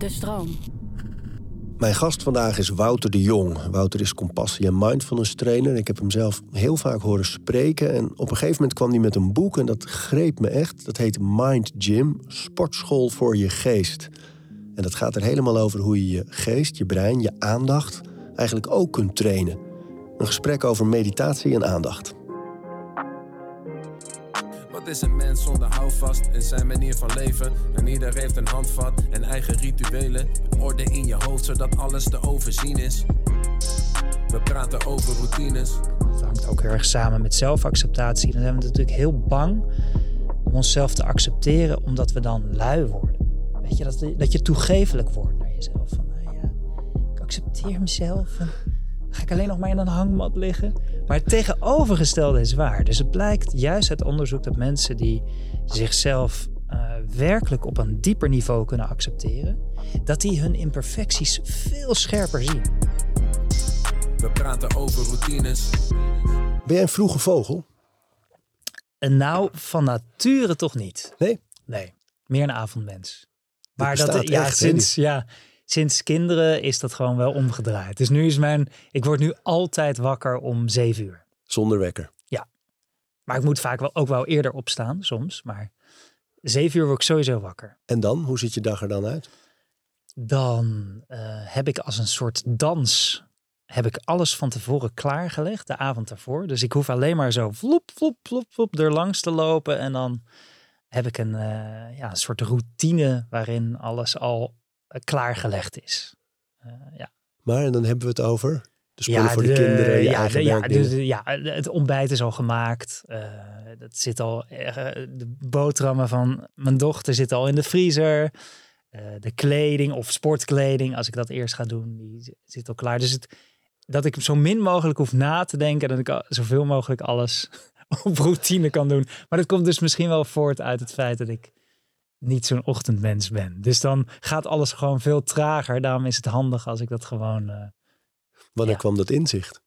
De stroom. Mijn gast vandaag is Wouter de Jong. Wouter is compassie- en mindfulness trainer. Ik heb hem zelf heel vaak horen spreken. En op een gegeven moment kwam hij met een boek en dat greep me echt. Dat heet Mind Gym, sportschool voor je geest. En dat gaat er helemaal over hoe je je geest, je brein, je aandacht eigenlijk ook kunt trainen. Een gesprek over meditatie en aandacht. Wat is een mens zonder houvast in zijn manier van leven? En ieder heeft een handvat en eigen rituelen. Orde in je hoofd zodat alles te overzien is. We praten over routines. Dat hangt ook heel erg samen met zelfacceptatie. Dan zijn we natuurlijk heel bang om onszelf te accepteren, omdat we dan lui worden. Weet je, dat, dat je toegevelijk wordt naar jezelf. Van, nou ja, ik accepteer mezelf. En ga ik alleen nog maar in een hangmat liggen. Maar het tegenovergestelde is waar. Dus het blijkt juist uit onderzoek dat mensen die zichzelf eh, werkelijk op een dieper niveau kunnen accepteren, dat die hun imperfecties veel scherper zien. We praten over routines. Ben jij een vroege vogel? En nou, van nature toch niet. Nee? Nee, meer een avondmens. Maar dat, bestaat ja, echt, sinds, ja, sinds kinderen is dat gewoon wel omgedraaid. Dus nu is mijn, ik word nu altijd wakker om zeven uur. Zonder wekker. Maar ik moet vaak wel, ook wel eerder opstaan soms. Maar zeven uur word ik sowieso wakker. En dan? Hoe ziet je dag er dan uit? Dan eh, heb ik als een soort dans, heb ik alles van tevoren klaargelegd, de avond daarvoor. Dus ik hoef alleen maar zo vloep, vloep, vloep, vloep er langs te lopen. En dan heb ik een, eh, ja, een soort routine waarin alles al klaargelegd is. Eh, ja. Maar, en dan hebben we het over de spullen voor de, kinderen, je ja, eigen de- ja, de- ja, het ontbijt is al gemaakt. Eh, dat zit al, eh, de boterhammen van mijn dochter zitten al in de vriezer. Eh, de kleding of sportkleding, als ik dat eerst ga doen, die zit al klaar. Dus het, dat ik zo min mogelijk hoef na te denken. Dat ik zoveel mogelijk alles op routine kan doen. Maar dat komt dus misschien wel voort uit het feit dat ik niet zo'n ochtendmens ben. Dus dan gaat alles gewoon veel trager. Daarom is het handig als ik dat gewoon... eh, Wanneer ja. kwam dat inzicht?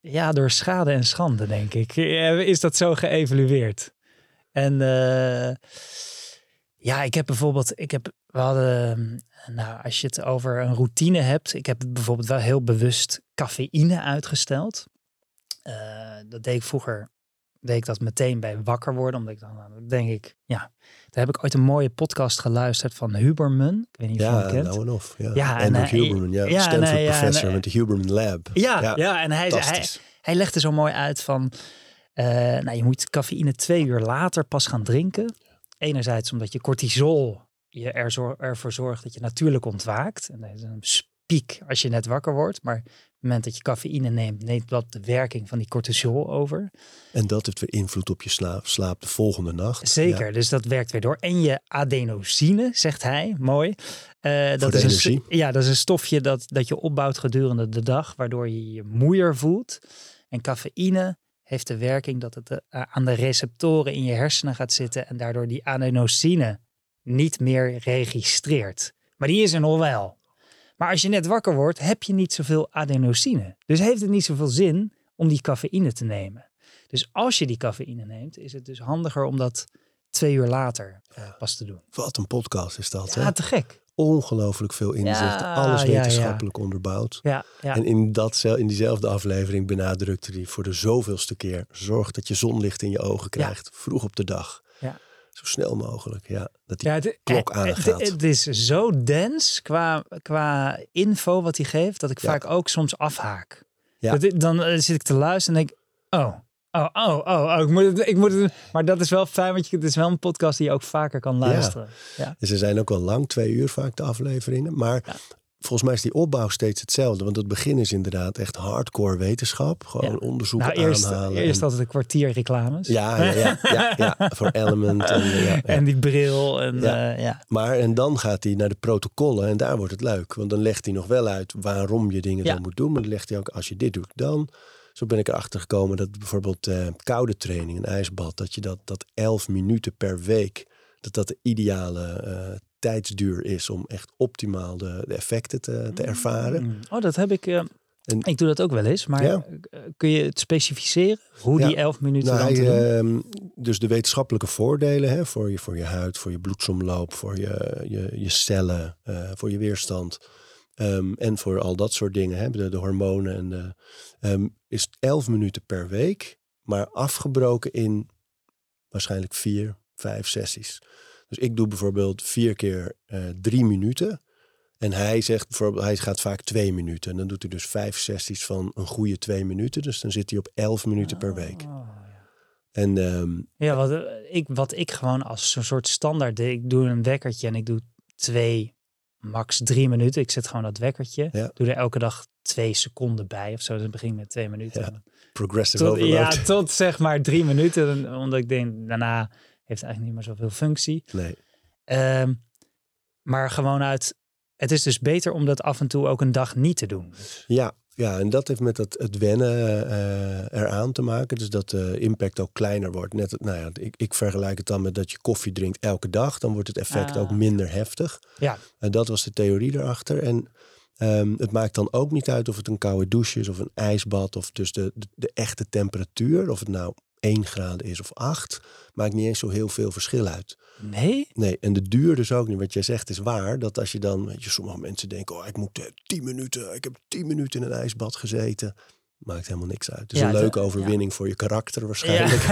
Ja, door schade en schande, denk ik. Eh, Is dat zo geëvalueerd? En eh, ja, ik heb bijvoorbeeld, ik heb, we hadden, nou, als je het over een routine hebt, ik heb bijvoorbeeld wel heel bewust cafeïne uitgesteld. Dat deed ik vroeger, deed ik dat meteen bij wakker worden, omdat ik dan, nou, dan denk ik, ja, daar heb ik ooit een mooie podcast geluisterd van Huberman. Ik weet niet of je hem kent. nou of. Ja, Ja, en hij- Huberman, ja. ja, en Stanford en professor hij- met de Huberman Lab. Ja, Ja, en hij, hij, hij legde zo mooi uit van, eh, nou, je moet cafeïne twee uur later pas gaan drinken. Enerzijds omdat je cortisol je er ervoor zorgt dat je natuurlijk ontwaakt. En dat is een piek als je net wakker wordt. Maar op het moment dat je cafeïne neemt, neemt dat de werking van die cortisol over. En dat heeft weer invloed op je slaap, slaap de volgende nacht. Zeker, Ja. dus dat werkt weer door. En je adenosine, zegt hij, mooi. Eh, dat is een, ja, dat is een stofje dat, dat je opbouwt gedurende de dag, waardoor je je moeier voelt. En cafeïne heeft de werking dat het eh, aan de receptoren in je hersenen gaat zitten en daardoor die adenosine niet meer registreert. Maar die is er nog wel. Maar als je net wakker wordt, heb je niet zoveel adenosine. Dus heeft het niet zoveel zin om die cafeïne te nemen. Dus als je die cafeïne neemt, is het dus handiger om dat twee uur later eh, pas te doen. Wat een podcast is dat. Ja, hè? te gek. Ongelooflijk veel inzicht. Ja, alles ja, ja. wetenschappelijk onderbouwd. Ja, ja. En in, dat, in diezelfde aflevering benadrukte hij voor de zoveelste keer. Zorg dat je zonlicht in je ogen krijgt. Vroeg op de dag. Ja. Zo snel mogelijk. Ja, dat die Ja, het, klok het- aangaat. Het, is zo dens qua, qua info wat hij geeft, dat ik Ja. vaak ook soms afhaak. Ja. Dat dan eh, zit ik te luisteren en denk oh, oh, oh, oh, oh ik moet het, ik moet het. Maar dat is wel fijn, want je, het is wel een podcast die je ook vaker kan luisteren. Ja. En ze zijn ook wel lang, twee uur vaak de afleveringen. Maar. Volgens mij is die opbouw steeds hetzelfde. Want het begin is inderdaad echt hardcore wetenschap. Gewoon Ja. onderzoeken Nou, eerst, aanhalen. eerst en- altijd een kwartier reclames. ja, ja, ja, ja, ja, voor Element. En. En die bril. En, Ja. ja. Maar en dan gaat hij naar de protocollen en daar wordt het leuk. Want dan legt hij nog wel uit waarom je dingen zo moet doen. Maar dan legt hij ook, als je dit doet, dan. Zo ben ik erachter gekomen dat bijvoorbeeld eh, koude training, een ijsbad, dat je dat, dat 11 minuten per week, dat dat de ideale eh, tijdsduur is om echt optimaal de, de effecten te, te ervaren. Mm. Oh, dat heb ik. eh, En, Ik doe dat ook wel eens, maar Ja. eh, kun je het specificeren? Hoe Ja. die elf minuten nou, dan hij, te doen? ehm, dus de wetenschappelijke voordelen hè, voor, je, voor je huid, voor je bloedsomloop, voor je, je, je cellen, eh, voor je weerstand. ehm, en voor al dat soort dingen, hè, de, de hormonen. En de, ehm, is 11 minuten per week, maar afgebroken in waarschijnlijk vier, vijf sessies. Dus ik doe bijvoorbeeld vier keer eh, drie minuten. En hij zegt bijvoorbeeld, hij gaat vaak twee minuten. En dan doet hij dus vijf sessies van een goede twee minuten. Dus dan zit hij op 11 minuten per week. Ja. En ehm, Ja, wat, eh, ik, wat ik gewoon als zo'n soort standaard deed. Ik doe een wekkertje en ik doe twee, max drie minuten. Ik zet gewoon dat wekkertje. Ja. Doe er elke dag twee seconden bij of zo. Dus het begint met twee minuten. Ja, progressive Tot, overload. ja, tot zeg maar drie minuten. Omdat ik denk, daarna heeft eigenlijk niet meer zoveel functie. Nee. Ehm, maar gewoon uit, het is dus beter om dat af en toe ook een dag niet te doen. Dus, Ja, ja, en dat heeft met het, het wennen eh, eraan te maken. Dus dat de impact ook kleiner wordt. Net, nou ja, ik, ik vergelijk het dan met dat je koffie drinkt elke dag. Dan wordt het effect Ah. ook minder heftig. ja, En dat was de theorie erachter. En ehm, het maakt dan ook niet uit of het een koude douche is of een ijsbad. Of dus de, de, de echte temperatuur. Of het nou 1 graden is of 8. Maakt niet eens zo heel veel verschil uit. nee? Nee, en de duur dus ook niet. Wat jij zegt is waar. Dat als je dan, weet je, sommige mensen denken, oh, ik moet eh, 10 minuten, ik heb 10 minuten in een ijsbad gezeten. Maakt helemaal niks uit. Het is Ja, een de- leuke overwinning voor je karakter waarschijnlijk.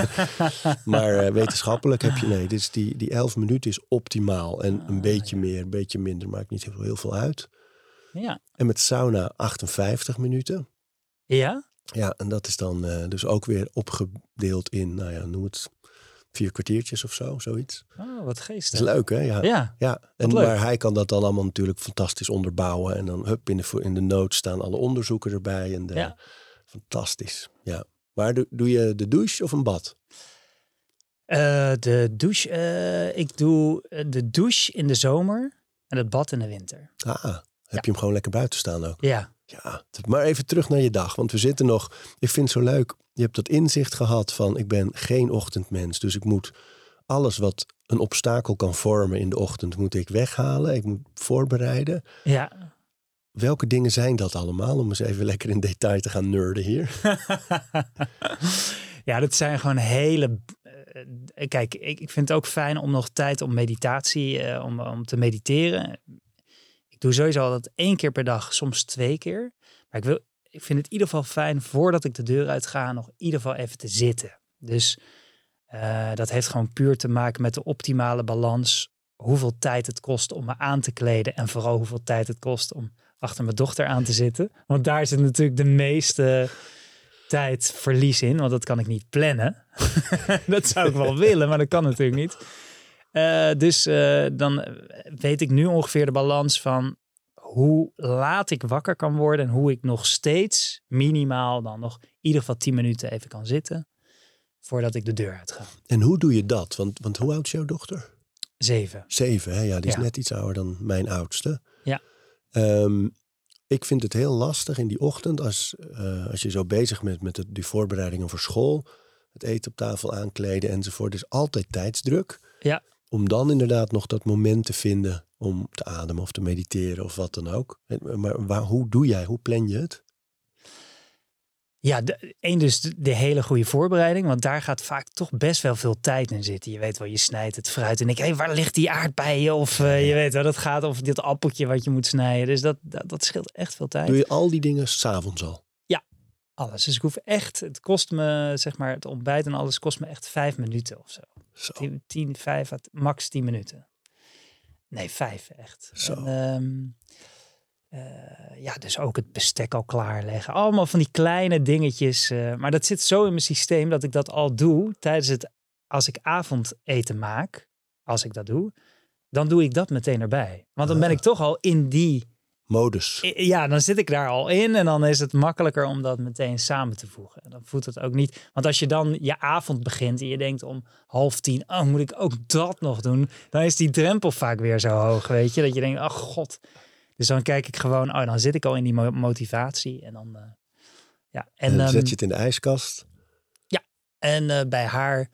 maar eh, wetenschappelijk heb je, nee, dus die, die 11 minuten is optimaal. En een Ah, beetje meer, een beetje minder, maakt niet heel, heel veel uit. ja. En met sauna 58 minuten. Ja? Ja, en dat is dan eh, dus ook weer opgedeeld in, nou ja, noem het vier kwartiertjes of zo, zoiets. Oh, wat Dat is geestig. leuk, hè? Ja. Ja, Ja, en maar hij kan dat dan allemaal natuurlijk fantastisch onderbouwen. En dan hup, in de, in de notes staan alle onderzoeken erbij. En de, Ja. Fantastisch, ja. Maar doe, doe je de douche of een bad? Eh, de douche, eh, ik doe de douche in de zomer en het bad in de winter. Ah, heb je hem gewoon lekker buiten staan ook? Ja, Ja, maar even terug naar je dag. Want we zitten nog, ik vind het zo leuk. Je hebt dat inzicht gehad van ik ben geen ochtendmens. Dus ik moet alles wat een obstakel kan vormen in de ochtend, moet ik weghalen. Ik moet voorbereiden. ja. Welke dingen zijn dat allemaal? Om eens even lekker in detail te gaan nerden hier. ja, dat zijn gewoon hele. eh, kijk, ik, ik vind het ook fijn om nog tijd om meditatie, eh, om, om te mediteren. Doe sowieso altijd één keer per dag, soms twee keer. Maar ik, wil, ik vind het in ieder geval fijn voordat ik de deur uit ga, nog in ieder geval even te zitten. Dus eh, dat heeft gewoon puur te maken met de optimale balans. Hoeveel tijd het kost om me aan te kleden. En vooral hoeveel tijd het kost om achter mijn dochter aan te zitten. Want daar zit natuurlijk de meeste tijd verlies in. Want dat kan ik niet plannen. dat zou ik wel willen, maar dat kan natuurlijk niet. Eh, dus eh, dan weet ik nu ongeveer de balans van hoe laat ik wakker kan worden. En hoe ik nog steeds minimaal dan nog in ieder geval 10 minuten even kan zitten. Voordat ik de deur uit ga. En hoe doe je dat? Want, want hoe oud is jouw dochter? Zeven. Zeven, hè? Ja, die is Ja. net iets ouder dan mijn oudste. Ja. Ehm, ik vind het heel lastig in die ochtend als, eh, als je zo bezig bent met het, die voorbereidingen voor school. Het eten op tafel aankleden enzovoort. Er is altijd tijdsdruk. Ja. Om dan inderdaad nog dat moment te vinden om te ademen of te mediteren of wat dan ook. Maar waar, hoe doe jij? Hoe plan je het? Ja, de, één dus de, de hele goede voorbereiding. Want daar gaat vaak toch best wel veel tijd in zitten. Je weet wel, je snijdt het fruit en ik, hé, waar ligt die aardbeien? Of eh, je weet wel, dat gaat of dit appeltje wat je moet snijden. Dus dat, dat, dat scheelt echt veel tijd. Doe je al die dingen s'avonds al? Alles. Dus ik hoef echt, het kost me, zeg maar, het ontbijt en alles kost me echt vijf minuten of zo. Zo. Tien, tien vijf, à- max tien minuten. Nee, vijf echt. Zo. En, ehm, eh, ja, dus ook het bestek al klaarleggen. Allemaal van die kleine dingetjes. eh, maar dat zit zo in mijn systeem dat ik dat al doe tijdens het, als ik avondeten maak, als ik dat doe, dan doe ik dat meteen erbij. Want dan ben Ah. ik toch al in die Modus. ja, dan zit ik daar al in en dan is het makkelijker om dat meteen samen te voegen. Dan voelt het ook niet. Want als je dan je avond begint en je denkt om half tien, oh, moet ik ook dat nog doen? Dan is die drempel vaak weer zo hoog, weet je? Dat je denkt, ach god. Dus dan kijk ik gewoon, oh, dan zit ik al in die mo- motivatie en dan, eh, ja. En, En, dan ehm, zet je het in de ijskast. en eh, bij haar.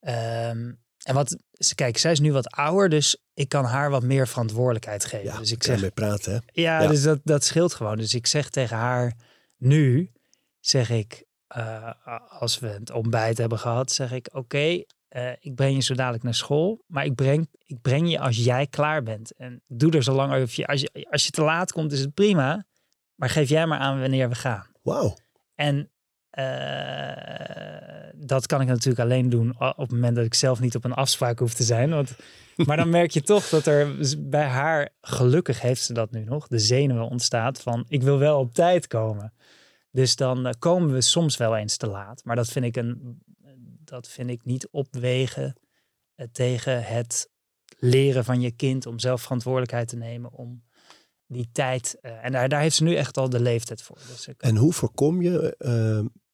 ehm, en wat, kijk, zij is nu wat ouder, dus ik kan haar wat meer verantwoordelijkheid geven. Ja, dus ik zeg, mee praten, hè? Ja, Ja. dus dat, dat scheelt gewoon. Dus ik zeg tegen haar, nu zeg ik, eh, als we het ontbijt hebben gehad, zeg ik: Oké, eh, ik breng je zo dadelijk naar school, maar ik breng, ik breng je als jij klaar bent. En doe er zo lang over je. Als je, als je te laat komt, is het prima, maar geef jij maar aan wanneer we gaan. Wauw. En dat kan ik natuurlijk alleen doen op het moment dat ik zelf niet op een afspraak hoef te zijn. Want, maar dan merk je toch dat er bij haar, gelukkig heeft ze dat nu nog, de zenuwen ontstaat van ik wil wel op tijd komen. Dus dan eh, komen we soms wel eens te laat. Maar dat vind ik, een, dat vind ik niet opwegen eh, tegen het leren van je kind om zelf verantwoordelijkheid te nemen om die tijd. en daar, daar heeft ze nu echt al de leeftijd voor. Dus ik, En hoe voorkom je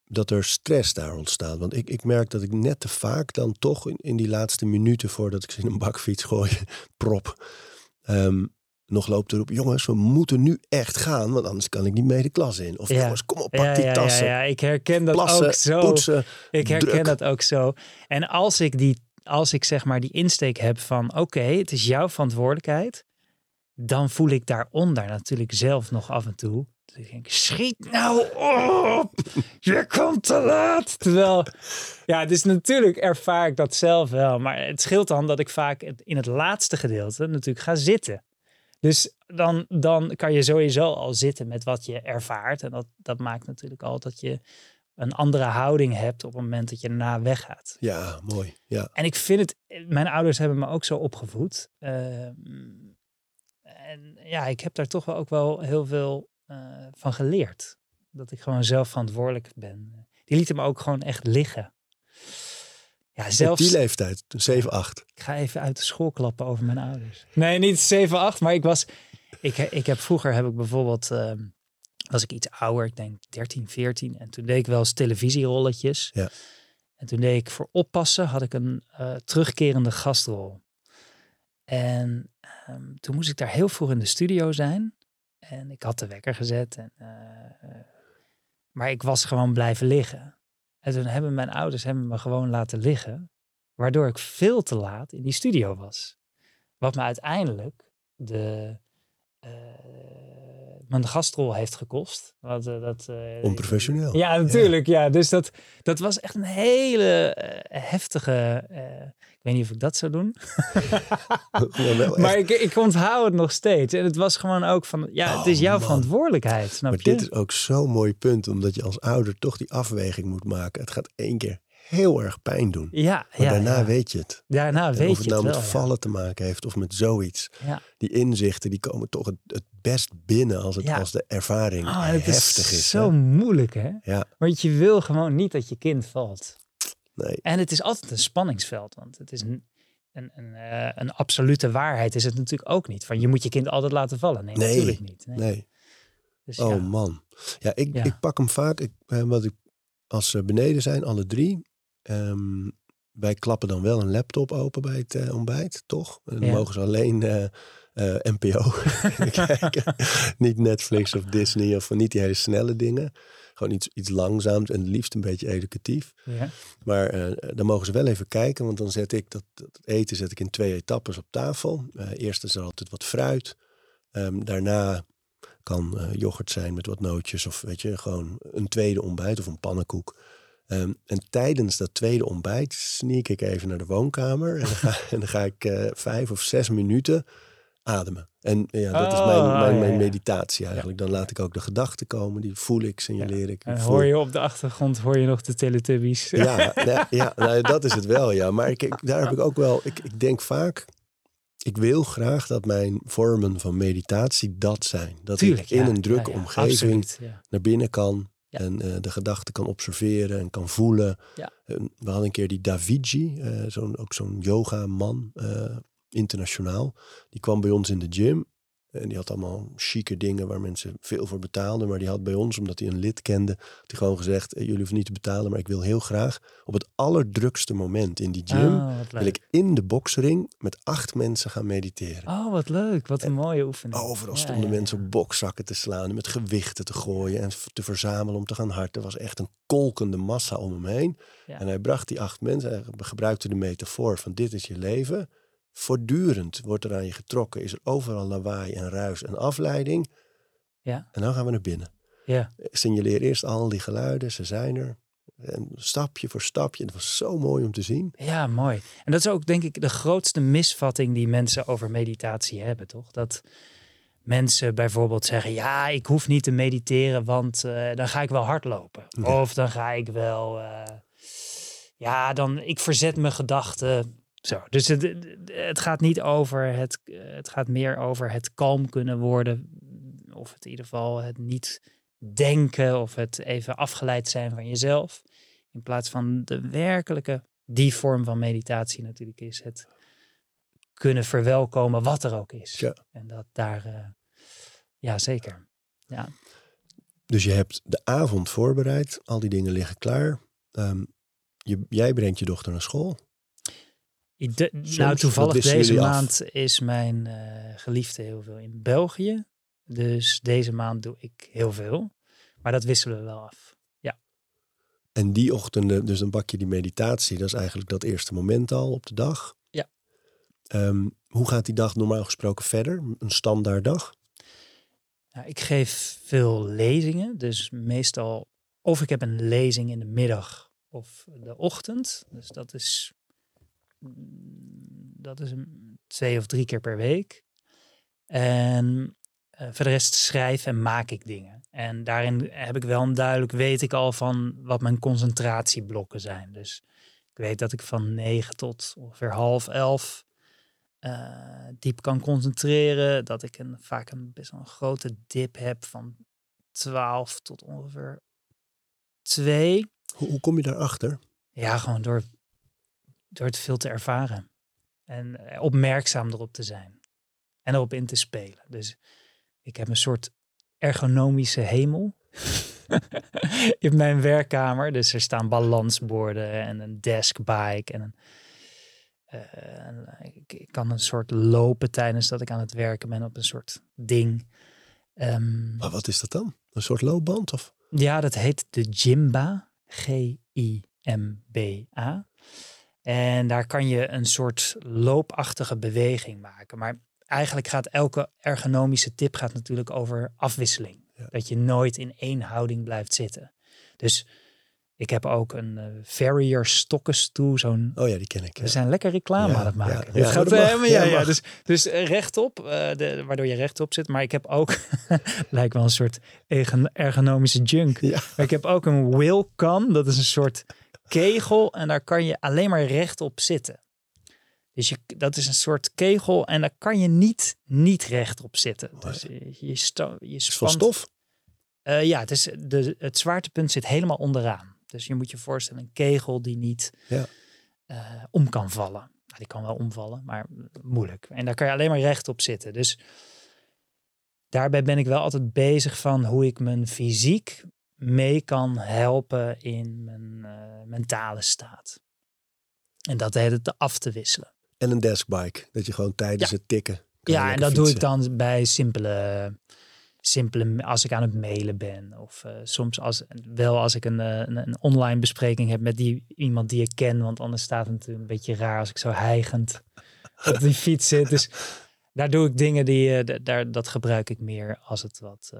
dat er stress daar ontstaat? Want ik, ik merk dat ik net te vaak dan toch in, in die laatste minuten voordat ik ze in een bakfiets gooi, prop, ehm, nog loopt erop, jongens, we moeten nu echt gaan, want anders kan ik niet mee de klas in. Of Ja. jongens, kom op, pak ja, die ja, tassen. Ja, ja, ik herken dat Plassen, ook zo. poetsen. ik herken druk. dat ook zo. En als ik die, als ik zeg maar die insteek heb van, oké, het is jouw verantwoordelijkheid, dan voel ik daaronder natuurlijk zelf nog af en toe. Ik denk, schiet nou op, je komt te laat. Terwijl, ja, dus natuurlijk ervaar ik dat zelf wel. Maar het scheelt dan dat ik vaak in het laatste gedeelte natuurlijk ga zitten. Dus dan, dan kan je sowieso al zitten met wat je ervaart. En dat, dat maakt natuurlijk al dat je een andere houding hebt op het moment dat je daarna weggaat. Ja, mooi. Ja. En ik vind het, mijn ouders hebben me ook zo opgevoed. Ehm, en ja, ik heb daar toch wel ook wel heel veel eh, van geleerd. Dat ik gewoon zelf verantwoordelijk ben. Die lieten me ook gewoon echt liggen. Ja, Op zelfs. die leeftijd, 7, 8. Ik ga even uit de school klappen over mijn ouders. Nee, niet 7, 8, maar ik was. Ik, ik heb vroeger heb ik bijvoorbeeld. ehm, was ik iets ouder, ik denk 13, 14. En toen deed ik wel eens televisierolletjes. Ja. En toen deed ik voor oppassen, had ik een eh, terugkerende gastrol. En ehm, toen moest ik daar heel vroeg in de studio zijn. En ik had de wekker gezet. En, eh, eh, maar ik was gewoon blijven liggen. En toen hebben mijn ouders hebben me gewoon laten liggen. Waardoor ik veel te laat in die studio was. Wat me uiteindelijk de, eh, mijn gastrol heeft gekost. Wat, eh, dat, eh, Onprofessioneel. ja, natuurlijk. Ja. Dus dat, dat was echt een hele eh, heftige. ik weet niet of ik dat zou doen. Maar ik, ik onthoud het nog steeds. En het was gewoon ook van. Ja, het is Oh, jouw man. verantwoordelijkheid. Snap Maar je? dit is ook zo'n mooi punt, omdat je als ouder toch die afweging moet maken. Het gaat één keer heel erg pijn doen. ja, Maar ja, daarna ja. weet je het. daarna En weet of het je nou het met wel. ja. vallen te maken heeft of met zoiets. Ja. Die inzichten die komen toch het, het best binnen als, het, Ja. als de ervaring Oh, heftig is is. zo hè? moeilijk, hè? Ja, Want je wil gewoon niet dat je kind valt. nee. En het is altijd een spanningsveld. Want het is een, een, een, eh, een absolute waarheid is het natuurlijk ook niet. Van je moet je kind altijd laten vallen. Nee, Nee, natuurlijk niet. Nee. nee. Dus Oh ja. man. Ja, ik, Ja. ik pak hem vaak. Ik, eh, wat ik, als ze beneden zijn, alle drie. ehm, wij klappen dan wel een laptop open bij het eh, ontbijt, toch? En dan Ja. mogen ze alleen eh, NPO kijken. niet Netflix of Disney of niet die hele snelle dingen. Gewoon iets, iets langzaams en het liefst een beetje educatief. Ja. Maar eh, dan mogen ze wel even kijken, want dan zet ik dat, dat eten zet ik in twee etappes op tafel. Eh, eerst is er altijd wat fruit. Ehm, daarna kan yoghurt zijn met wat nootjes of weet je, gewoon een tweede ontbijt of een pannenkoek. Ehm, en tijdens dat tweede ontbijt sneak ik even naar de woonkamer en dan ga, en dan ga ik vijf of zes minuten ademen. En ja, dat is mijn, ja, mijn, ja. meditatie eigenlijk. Dan laat ik ook de gedachten komen, die voel ik, signaleer ik. En hoor je op de achtergrond hoor je nog de Teletubbies. ja, ja, ja nou, dat is het wel, ja. Maar ik, ik- daar heb ik ook wel... Ik, ik denk vaak... Ik wil graag dat mijn vormen van meditatie dat zijn. Dat Tuurlijk, ik in een drukke omgeving absoluut, naar binnen kan. En eh, de gedachten kan observeren en kan voelen. We hadden een keer die Daviji, eh, zo'n, ook zo'n yoga-man, eh, internationaal. Die kwam bij ons in de gym. En die had allemaal chique dingen waar mensen veel voor betaalden. Maar die had bij ons, omdat hij een lid kende, had hij gewoon gezegd... eh, jullie hoeven niet te betalen, maar ik wil heel graag... op het allerdrukste moment in die gym... Oh, wat wil ik in de boksring met acht mensen gaan mediteren. Oh, wat leuk. Wat een mooie oefening. Overal Ja, stonden ja, mensen ja. op bokzakken te slaan, met gewichten te gooien en te verzamelen om te gaan harten. Er was echt een kolkende massa om hem heen. En hij bracht die acht mensen, hij gebruikte de metafoor van dit is je leven. Voortdurend wordt er aan je getrokken, is er overal lawaai en ruis en afleiding. Ja. En dan gaan we naar binnen. Ja. Signaleer eerst al die geluiden, ze zijn er. En stapje voor stapje. Het was zo mooi om te zien. Ja, mooi. En dat is ook denk ik de grootste misvatting die mensen over meditatie hebben, toch? Dat mensen bijvoorbeeld zeggen: Ja, ik hoef niet te mediteren, want eh, dan ga ik wel hardlopen. Ja. Of dan ga ik wel. eh, ja, dan ik verzet mijn gedachten. Zo. Dus het, het gaat niet over het. Het gaat meer over het kalm kunnen worden. Of het in ieder geval het niet denken. Of het even afgeleid zijn van jezelf. In plaats van de werkelijke. Die vorm van meditatie natuurlijk is het kunnen verwelkomen wat er ook is. Ja. En dat daar. eh, ja, zeker. Ja. Dus je hebt de avond voorbereid. Al die dingen liggen klaar. Ehm, je, jij brengt je dochter naar school. Soms, nou, toevallig deze af. maand is mijn eh, geliefde heel veel in België. Dus deze maand doe ik heel veel. Maar dat wisselen we wel af. En die ochtenden, dus dan pak je die meditatie. Dat is eigenlijk dat eerste moment al op de dag. Ja. Ehm, hoe gaat die dag normaal gesproken verder? Een standaard dag? Nou, ik geef veel lezingen. Dus meestal of ik heb een lezing in de middag of de ochtend. Dus dat is, dat is een- twee of drie keer per week. En eh, voor de rest schrijf en maak ik dingen. En daarin heb ik wel een duidelijk, weet ik al van wat mijn concentratieblokken zijn. Dus ik weet dat ik van negen tot ongeveer half elf eh, diep kan concentreren. Dat ik een, vaak een best wel een grote dip heb van 12 tot ongeveer 2. Hoe, hoe kom je daarachter? Ja, gewoon door, door het veel te ervaren. En eh, opmerkzaam erop te zijn. En erop in te spelen. Dus ik heb een soort ergonomische hemel. in mijn werkkamer. Dus er staan balansborden en een deskbike. En een, eh, en ik, ik kan een soort lopen tijdens dat ik aan het werken ben op een soort ding. Ehm, Maar wat is dat dan? Een soort loopband? Of? ja, dat heet de Jimba. G-I-M-B-A. En daar kan je een soort loopachtige beweging maken. Maar eigenlijk gaat elke ergonomische tip gaat natuurlijk over afwisseling. Ja. Dat je nooit in één houding blijft zitten. Dus ik heb ook een eh Farrier stokkenstoel, zo'n Oh ja, die ken ik. we zijn lekker reclame Ja, aan het maken. ja, gaat, maar ja, dus, dus eh, rechtop, eh, de, waardoor je rechtop zit. Maar ik heb ook, lijkt wel een soort ergon- ergonomische junk. Maar ik heb ook een wheelkan, dat is een soort kegel. En daar kan je alleen maar rechtop zitten. Dus je, dat is een soort kegel en daar kan je niet, niet rechtop zitten. Dus je, je, je Is het van spant- stof? eh, ja, het, is de, het zwaartepunt zit helemaal onderaan. Dus je moet je voorstellen, een kegel die niet Ja. eh, om kan vallen. Nou, die kan wel omvallen, maar moeilijk. En daar kan je alleen maar rechtop zitten. Dus daarbij ben ik wel altijd bezig van hoe ik mijn fysiek mee kan helpen in mijn eh, mentale staat. En dat heet het af te wisselen. En een deskbike. Dat je gewoon tijdens het tikken. Ja, en dat doe ik dan bij simpele, simpele, als ik aan het mailen ben. Of eh, soms als, wel als ik een, eh, een, een online bespreking heb met die, iemand die ik ken. Want anders staat het natuurlijk een beetje raar als ik zo hijgend op die fiets zit. Dus daar doe ik dingen die, d- daar, dat gebruik ik meer als het wat,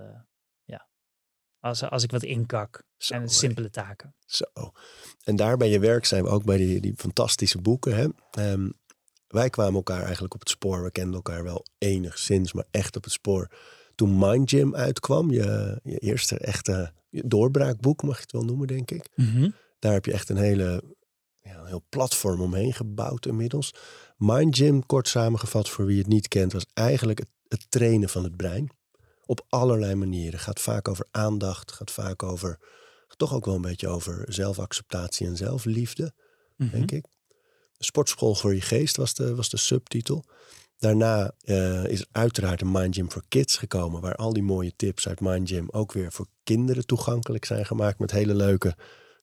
als, als ik wat inkak. Zo, en simpele taken. Zo. En daar bij je werk zijn we ook bij die, die fantastische boeken. Hè? Ehm, wij kwamen elkaar eigenlijk op het spoor. We kenden elkaar wel enigszins, maar echt op het spoor. Toen Mind Gym uitkwam, je, je eerste echte doorbraakboek, mag je het wel noemen, denk ik. Daar heb je echt een hele ja, een heel platform omheen gebouwd inmiddels. Mind Gym, kort samengevat voor wie het niet kent, was eigenlijk het, het trainen van het brein. Op allerlei manieren. Gaat vaak over aandacht, gaat vaak over, toch ook wel een beetje over zelfacceptatie en zelfliefde, Mhm. denk ik. Sportschool voor je geest was de, was de subtitel. Daarna eh, is er uiteraard een Mind Gym voor Kids gekomen, waar al die mooie tips uit Mind Gym ook weer voor kinderen toegankelijk zijn gemaakt met hele leuke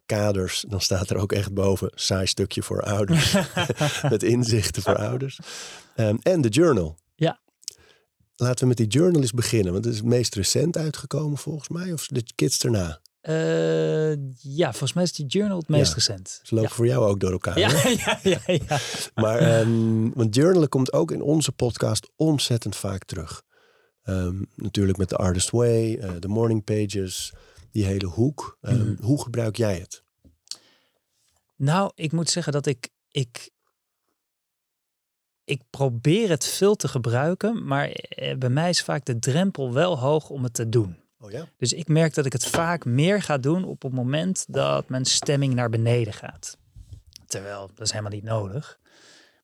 kaders. Dan staat er ook echt boven saai stukje voor ouders. met inzichten voor ouders. Ehm, en de journal. Laten we met die journal eens beginnen. Want het is het meest recent uitgekomen volgens mij. Of de kids erna. Eh, ja, volgens mij is die journal het meest Ja. recent. Ze lopen voor jou ook door elkaar. Ja, ja, ja, ja. Maar ehm, want journalen komt ook in onze podcast ontzettend vaak terug. Ehm, natuurlijk met The Artist Way, uh, de Morning Pages, die hele hoek. Ehm, Mhm. Hoe gebruik jij het? Nou, ik moet zeggen dat ik, ik, ik probeer het veel te gebruiken, maar eh, bij mij is vaak de drempel wel hoog om het te doen. Oh ja? Dus ik merk dat ik het vaak meer ga doen op het moment dat mijn stemming naar beneden gaat. Terwijl, dat is helemaal niet nodig.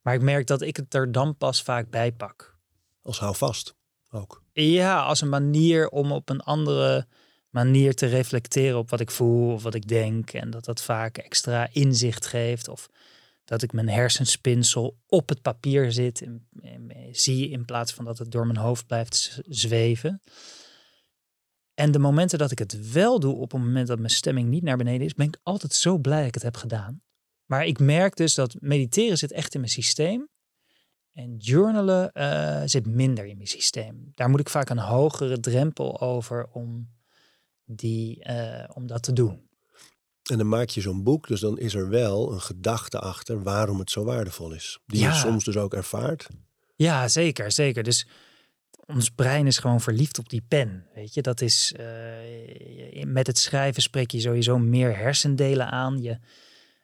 Maar ik merk dat ik het er dan pas vaak bij pak. Als hou vast ook. Ja, als een manier om op een andere manier te reflecteren op wat ik voel of wat ik denk. En dat dat vaak extra inzicht geeft. Of dat ik mijn hersenspinsel op het papier zit en, en zie in plaats van dat het door mijn hoofd blijft zweven. En de momenten dat ik het wel doe op het moment dat mijn stemming niet naar beneden is, ben ik altijd zo blij dat ik het heb gedaan. Maar ik merk dus dat mediteren zit echt in mijn systeem. En journalen eh, zit minder in mijn systeem. Daar moet ik vaak een hogere drempel over om, die, eh, om dat te doen. En dan maak je zo'n boek, dus dan is er wel een gedachte achter waarom het zo waardevol is. Die je soms dus ook ervaart. Ja, zeker, zeker. Dus ons brein is gewoon verliefd op die pen. Weet je, dat is eh, met het schrijven spreek je sowieso meer hersendelen aan. Je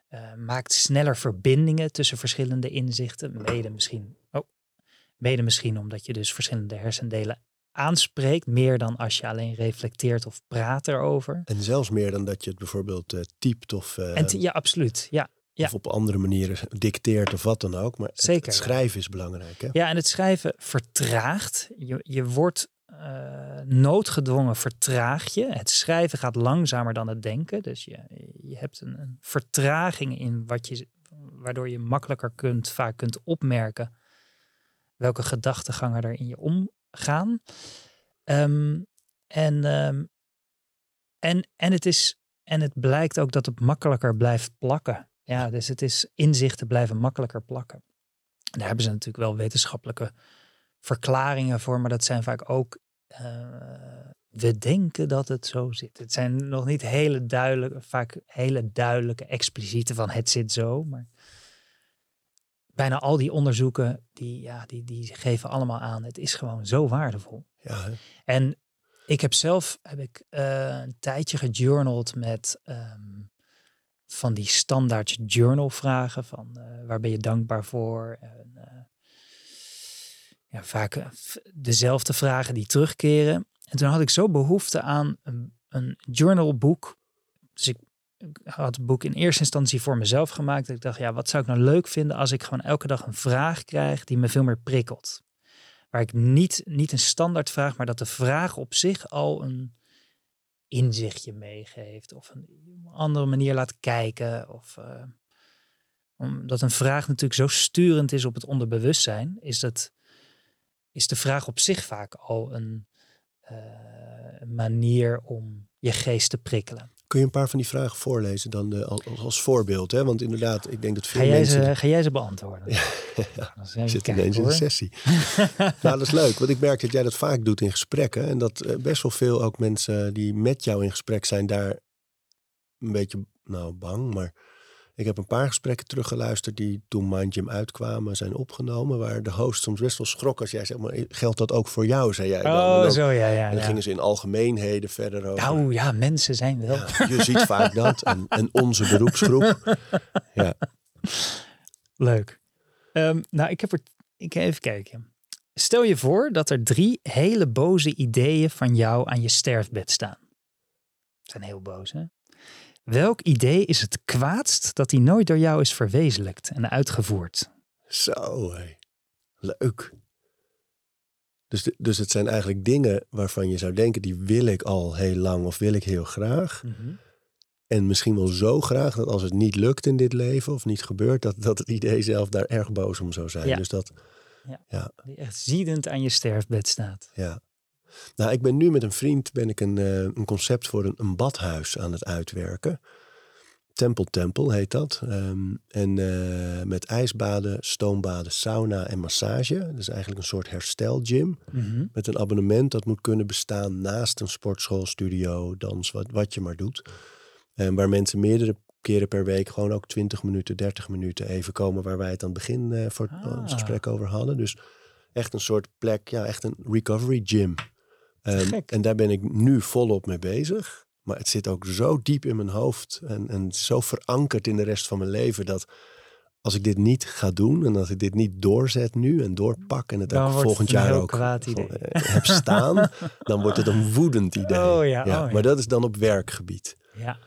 eh, maakt sneller verbindingen tussen verschillende inzichten. Mede misschien, oh, mede misschien omdat je dus verschillende hersendelen aanspreekt, meer dan als je alleen reflecteert of praat erover. En zelfs meer dan dat je het bijvoorbeeld eh, typt of, eh, En ja, absoluut. Ja, ja. of op andere manieren dicteert of wat dan ook. Maar het- Zeker. het schrijven is belangrijk. Hè? Ja, en het schrijven vertraagt. Je, je wordt eh, noodgedwongen vertraag je. Het schrijven gaat langzamer dan het denken. Dus je, je hebt een, een vertraging in wat je, waardoor je makkelijker kunt, vaak kunt opmerken welke gedachtegangen er in je omgaan. Ehm, en, ehm, en, en, het is, en het blijkt ook dat het makkelijker blijft plakken. Ja, dus het is inzichten blijven makkelijker plakken. Daar hebben ze natuurlijk wel wetenschappelijke verklaringen voor, maar dat zijn vaak ook. eh, we denken dat het zo zit. Het zijn nog niet hele duidelijke, vaak hele duidelijke, expliciete van het zit zo. Maar bijna al die onderzoeken, die, ja, die, die geven allemaal aan, het is gewoon zo waardevol. Ja, hè? En ik heb zelf heb ik, eh, een tijdje gejournald met ehm, van die standaard journal vragen van eh, waar ben je dankbaar voor? En, eh, ja, vaak dezelfde vragen die terugkeren. En toen had ik zo behoefte aan een, een journalboek. Dus ik had het boek in eerste instantie voor mezelf gemaakt. Ik dacht, ja, wat zou ik nou leuk vinden als ik gewoon elke dag een vraag krijg die me veel meer prikkelt waar ik niet, niet een standaard vraag, maar dat de vraag op zich al een inzichtje meegeeft. Of een andere manier laat kijken. Of eh, omdat een vraag natuurlijk zo sturend is op het onderbewustzijn, is, dat, is de vraag op zich vaak al een, eh, manier om je geest te prikkelen. Kun je een paar van die vragen voorlezen dan eh, als, als voorbeeld? Hè? Want inderdaad, ik denk dat veel Ga jij, mensen... ze, ga jij ze beantwoorden? Ja, Dan Ik zit kijken, ineens in een sessie. nou, dat is leuk, want ik merk dat jij dat vaak doet in gesprekken. En dat eh, best wel veel ook mensen die met jou in gesprek zijn, daar een beetje, nou bang, maar ik heb een paar gesprekken teruggeluisterd die toen Mind Gym uitkwamen, zijn opgenomen. Waar de host soms best wel schrok als jij zegt, maar geldt dat ook voor jou, zei jij dan. Oh, dan, zo ja, ja. en dan ja. gingen ze in algemeenheden verder over. Nou ja, mensen zijn wel. Ja, je ziet vaak dat. En, en onze beroepsgroep. Ja. Leuk. Ehm, nou, ik heb er. Ik even kijken. Stel je voor dat er drie hele boze ideeën van jou aan je sterfbed staan. Zijn heel boos, hè? Welk idee is het kwaadst dat die nooit door jou is verwezenlijkt en uitgevoerd? Zo, hé. leuk. Dus, de- dus het zijn eigenlijk dingen waarvan je zou denken, die wil ik al heel lang of wil ik heel graag. En misschien wel zo graag dat als het niet lukt in dit leven of niet gebeurt, dat, dat het idee zelf daar erg boos om zou zijn. Ja. Dus dat, Die echt ziedend aan je sterfbed staat. ja. Nou, ik ben nu met een vriend ben ik een, eh, een concept voor een, een badhuis aan het uitwerken. Tempel Tempel heet dat. Ehm, en eh, met ijsbaden, stoombaden, sauna en massage. Dus eigenlijk een soort herstelgym. Mhm. Met een abonnement dat moet kunnen bestaan naast een sportschool, studio, dans, wat, wat je maar doet. En waar mensen meerdere keren per week gewoon ook 20 minuten, 30 minuten even komen waar wij het aan het begin eh, voor Ah. ons gesprek over hadden. Dus echt een soort plek, ja, echt een recovery gym. En, gek. en daar ben ik nu volop mee bezig. Maar het zit ook zo diep in mijn hoofd en, en zo verankerd in de rest van mijn leven dat als ik dit niet ga doen en als ik dit niet doorzet nu en doorpak en het Dan ook volgend het jaar ook kwaad idee. van, eh, heb staan, dan wordt het een woedend idee. Oh ja, oh ja. Maar dat is dan op werkgebied. Ja,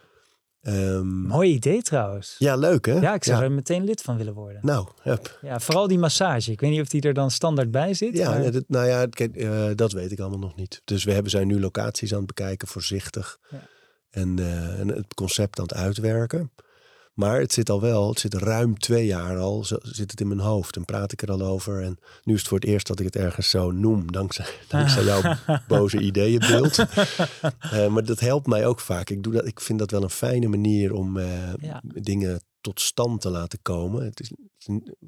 Ehm, mooi idee trouwens. ja, leuk hè? Ja, ik zou er meteen lid van willen worden. Nou, hup. Ja, vooral die massage. Ik weet niet of die er dan standaard bij zit. Ja, maar- dat, nou ja, kijk, eh, dat weet ik allemaal nog niet. Dus we hebben, zijn nu locaties aan het bekijken, voorzichtig. Ja. En, eh, en het concept aan het uitwerken. Maar het zit al wel, het zit ruim twee jaar al, zo, zit het in mijn hoofd. En praat ik er al over. En nu is het voor het eerst dat ik het ergens zo noem, dankzij, dankzij jouw boze ideeënbeeld. Eh, maar dat helpt mij ook vaak. Ik, doe dat, ik vind dat wel een fijne manier om eh, Ja. dingen tot stand te laten komen. Het is,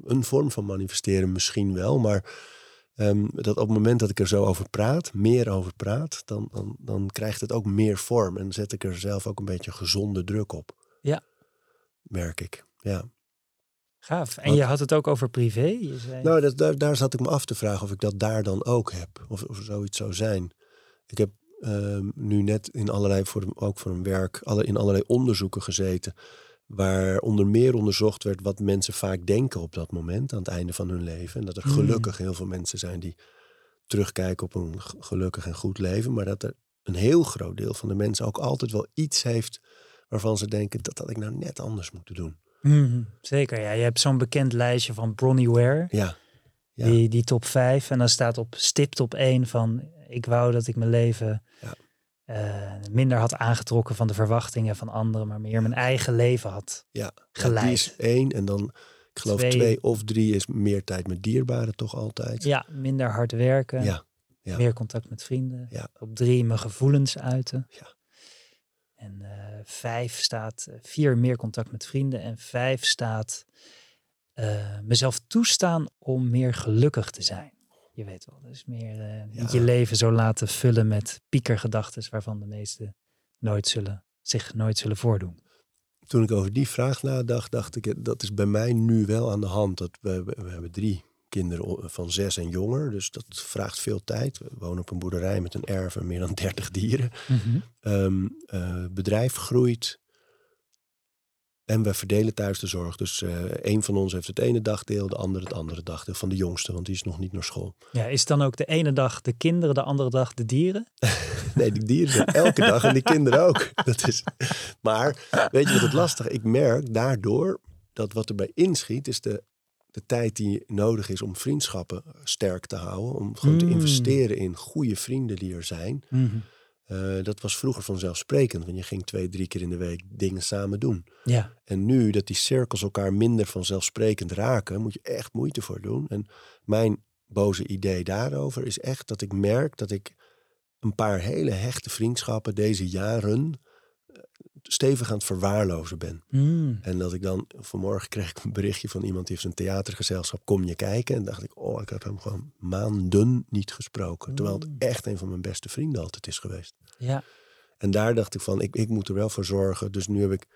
een vorm van manifesteren misschien wel, maar ehm, dat op het moment dat ik er zo over praat, meer over praat, dan, dan, dan krijgt het ook meer vorm. En zet ik er zelf ook een beetje gezonde druk op. Ja. Merk ik. Ja. Gaaf. En je had het ook over privé. Je zei... Nou, dat, daar, daar zat ik me af te vragen of ik dat daar dan ook heb. Of, of zoiets zou zijn. Ik heb ehm, nu net in allerlei, voor, ook voor een werk, alle, in allerlei onderzoeken gezeten. Waar onder meer onderzocht werd wat mensen vaak denken op dat moment, aan het einde van hun leven. En dat er Hmm. gelukkig heel veel mensen zijn die terugkijken op een gelukkig en goed leven. Maar dat er een heel groot deel van de mensen ook altijd wel iets heeft waarvan ze denken dat had ik nou net anders moeten doen. Mhm, zeker, ja. Je hebt zo'n bekend lijstje van Bronnie Ware. Ja, Ja. Die, die top 5. En dan staat op stipt op 1 van... Ik wou dat ik mijn leven Ja. eh, minder had aangetrokken van de verwachtingen van anderen. Maar meer mijn eigen leven had Ja, ja, geleid. die is één. En dan, ik geloof Twee. twee. of drie is meer tijd met dierbaren toch altijd. Ja, minder hard werken. Ja, ja. Meer contact met vrienden. Ja. Op drie mijn gevoelens uiten. Ja. En eh, vijf staat eh, vier meer contact met vrienden. En vijf staat eh, mezelf toestaan om meer gelukkig te zijn. Je weet wel, dus meer niet Ja. je leven zo laten vullen met piekergedachten waarvan de meesten nooit zullen, zich nooit zullen voordoen. Toen ik over die vraag nadacht, dacht ik, dat is bij mij nu wel aan de hand. Dat we, we hebben drie kinderen van zes en jonger, dus dat vraagt veel tijd. We wonen op een boerderij met een erf en meer dan dertig dieren. Eh, bedrijf groeit. En we verdelen thuis de zorg. Dus eh een van ons heeft het ene dagdeel, de ander het andere dagdeel. Van de jongste, want die is nog niet naar school. Ja, is dan ook de ene dag de kinderen, de andere dag de dieren? Nee, die dieren zijn elke dag en die kinderen ook. Dat is, maar weet je wat het lastig Ik merk daardoor dat wat erbij inschiet, is de, de tijd die nodig is om vriendschappen sterk te houden. Om gewoon te Mm. investeren in goede vrienden die er zijn. Eh, dat was vroeger vanzelfsprekend, want je ging twee, drie keer in de week dingen samen doen. Ja, En nu dat die cirkels elkaar minder vanzelfsprekend raken, moet je echt moeite voor doen. En mijn boze idee daarover is echt dat ik merk dat ik een paar hele hechte vriendschappen deze jaren eh, stevig aan het verwaarlozen ben. Mm. En dat ik dan, vanmorgen kreeg ik een berichtje van iemand die heeft een theatergezelschap, kom je kijken? En dacht ik, oh, ik had hem gewoon maanden niet gesproken. Terwijl het Mm. echt een van mijn beste vrienden altijd is geweest. ja. En daar dacht ik van, ik, ik moet er wel voor zorgen. Dus nu heb ik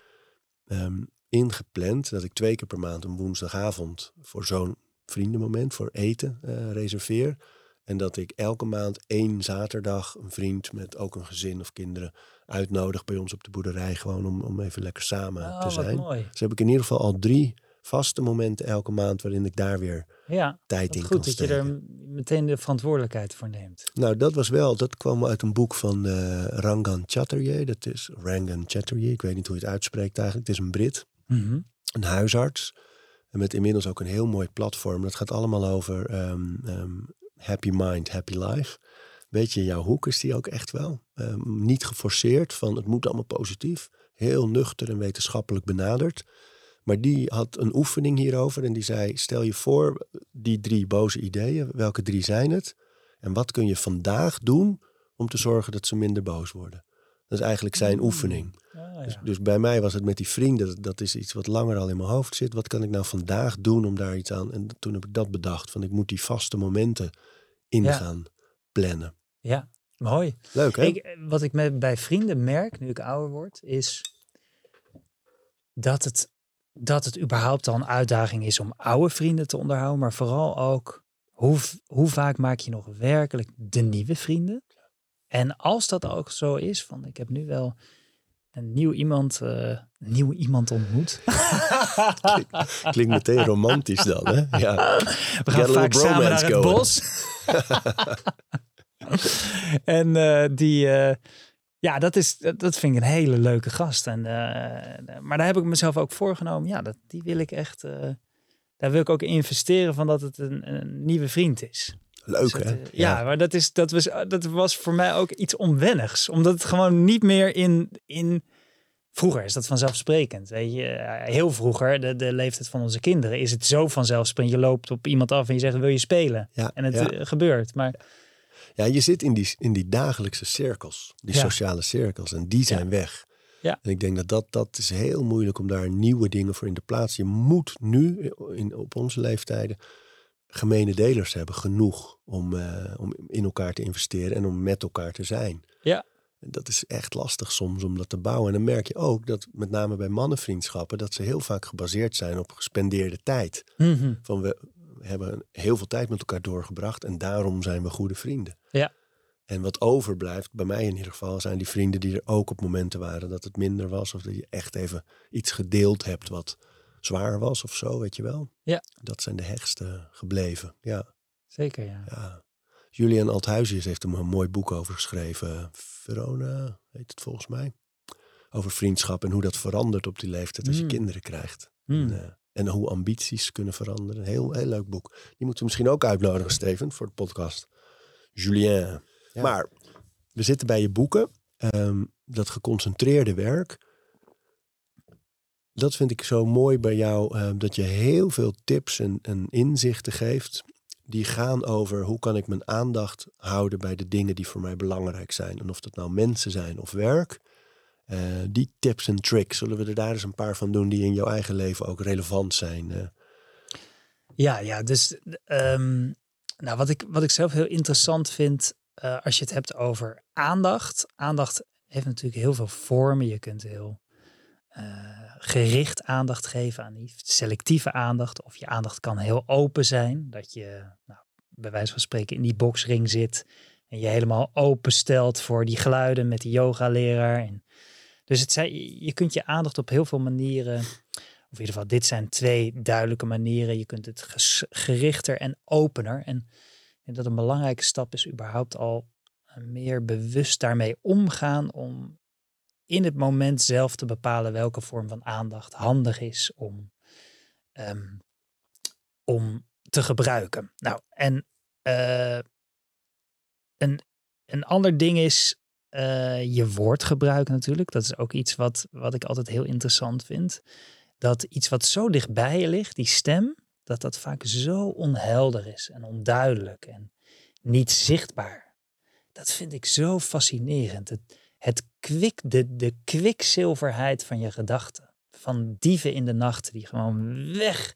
ehm, ingepland dat ik twee keer per maand een woensdagavond voor zo'n vriendenmoment, voor eten, eh, reserveer. En dat ik elke maand één zaterdag een vriend met ook een gezin of kinderen uitnodig bij ons op de boerderij. Gewoon om, om even lekker samen Oh, te zijn. mooi. Dus heb ik in ieder geval al drie vaste momenten elke maand waarin ik daar weer Ja, tijd in goed kan dat je steken. er meteen de verantwoordelijkheid voor neemt. Nou, dat was wel, dat kwam uit een boek van eh, Rangan Chatterjee. Dat is Rangan Chatterjee, ik weet niet hoe je het uitspreekt eigenlijk. Het is een Brit, Mhm. een huisarts. En met inmiddels ook een heel mooi platform. Dat gaat allemaal over ehm, ehm, happy mind, happy life. Weet je, jouw hoek is die ook echt wel. Ehm, niet geforceerd van het moet allemaal positief. Heel nuchter en wetenschappelijk benaderd. Maar die had een oefening hierover en die zei: Stel je voor, die drie boze ideeën, welke drie zijn het? En wat kun je vandaag doen om te zorgen dat ze minder boos worden? Dat is eigenlijk zijn Mm. oefening. Ah, Dus, ja. dus bij mij was het met die vrienden, dat- is iets wat langer al in mijn hoofd zit. Wat kan ik nou vandaag doen om daar iets aan? En toen heb ik dat bedacht, van ik moet die vaste momenten in Ja. Plannen. ja, mooi. Leuk hè? Ik, eh, wat ik met, bij vrienden merk, nu ik ouder word, is dat het, dat het überhaupt al een uitdaging is om oude vrienden te onderhouden, maar vooral ook hoe, hoe vaak maak je nog werkelijk de nieuwe vrienden? En als dat ook zo is, van ik heb nu wel een nieuw iemand, uh, een nieuw iemand ontmoet. klinkt, meteen romantisch dan, hè? Ja. We gaan vaak samen naar het bos. en uh, die, uh, ja, dat, is, dat vind ik een hele leuke gast. En, maar daar heb ik mezelf ook voorgenomen. Ja, dat, die wil ik echt, daar wil ik ook investeren van dat het een, een nieuwe vriend is. Leuk, hè? Ja, ja, maar dat, is, dat, was, dat was voor mij ook iets onwennigs. Omdat het gewoon niet meer in... in Vroeger is dat vanzelfsprekend. Weet je, heel vroeger, de, de leeftijd van onze kinderen, is het zo vanzelfsprekend. Je loopt op iemand af en je zegt: Wil je spelen? Ja, en het gebeurt. Maar ja, je zit in die, in die dagelijkse cirkels, die sociale cirkels, en die zijn weg. Ja. En ik denk dat, dat dat is heel moeilijk om daar nieuwe dingen voor in te plaatsen. Je moet nu in, op onze leeftijden gemene delers hebben, genoeg om, uh, om in elkaar te investeren en om met elkaar te zijn. Ja. En dat is echt lastig soms om dat te bouwen. En dan merk je ook dat met name bij mannenvriendschappen, dat ze heel vaak gebaseerd zijn op gespendeerde tijd. Mm Van we hebben heel veel tijd met elkaar doorgebracht en daarom zijn we goede vrienden. Ja. En wat overblijft, bij mij in ieder geval, zijn die vrienden die er ook op momenten waren dat het minder was. Of dat je echt even iets gedeeld hebt wat zwaar was of zo, weet je wel. Ja. Dat zijn de hechtste gebleven, ja. Zeker, ja. ja. Julian Althuizius heeft er een mooi boek over geschreven. Verona heet het volgens mij. Over vriendschap en hoe dat verandert op die leeftijd als je Mm. kinderen krijgt. Hmm. En, eh, en hoe ambities kunnen veranderen. Heel, heel leuk boek. Die moeten we misschien ook uitnodigen, Steven, voor de podcast. Julien. Ja. Maar we zitten bij je boeken. Ehm, dat geconcentreerde werk. Dat vind ik zo mooi bij jou. ehm, dat je heel veel tips en, en inzichten geeft. Die gaan over hoe kan ik mijn aandacht houden bij de dingen die voor mij belangrijk zijn. En of dat nou mensen zijn of werk. Eh, die tips en tricks, zullen we er daar eens een paar van doen die in jouw eigen leven ook relevant zijn? eh? Ja, ja, dus ehm, nou, wat, ik, wat ik zelf heel interessant vind eh, als je het hebt over aandacht. Aandacht heeft natuurlijk heel veel vormen. Je kunt heel eh, gericht aandacht geven aan die selectieve aandacht. Of je aandacht kan heel open zijn. Dat je nou, bij wijze van spreken in die boxring zit. En je helemaal openstelt voor die geluiden met die yogaleraar. En dus het zijn, je kunt je aandacht op heel veel manieren in ieder geval, dit zijn twee duidelijke manieren. Je kunt het gerichter en opener. En dat een belangrijke stap is überhaupt al eh, meer bewust daarmee omgaan om in het moment zelf te bepalen welke vorm van aandacht handig is om, ehm, om te gebruiken. Nou, en eh, een, een ander ding is eh, je woordgebruik natuurlijk. Dat is ook iets wat, wat ik altijd heel interessant vind dat iets wat zo dichtbij je ligt, die stem, dat dat vaak zo onhelder is en onduidelijk en niet zichtbaar. Dat vind ik zo fascinerend. Het, het kwik, de, de kwikzilverheid van je gedachten. Van dieven in de nacht die gewoon weg.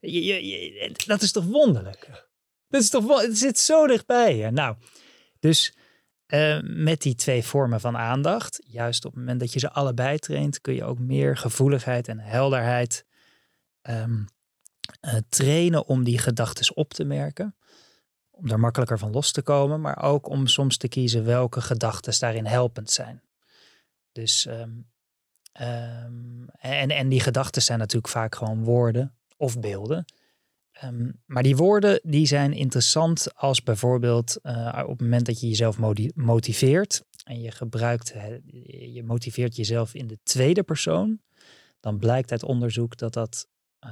Je, je, dat is toch wonderlijk? Dat is toch Het zit zo dichtbij je. Nou, dus eh, met die twee vormen van aandacht, juist op het moment dat je ze allebei traint, kun je ook meer gevoeligheid en helderheid ehm, eh, trainen om die gedachten op te merken. Om daar makkelijker van los te komen, maar ook om soms te kiezen welke gedachten daarin helpend zijn. Dus, ehm, ehm, en, en die gedachten zijn natuurlijk vaak gewoon woorden of beelden. Ehm, maar die woorden die zijn interessant als bijvoorbeeld eh, op het moment dat je jezelf motiveert en je gebruikt, je motiveert jezelf in de tweede persoon, dan blijkt uit onderzoek dat dat eh,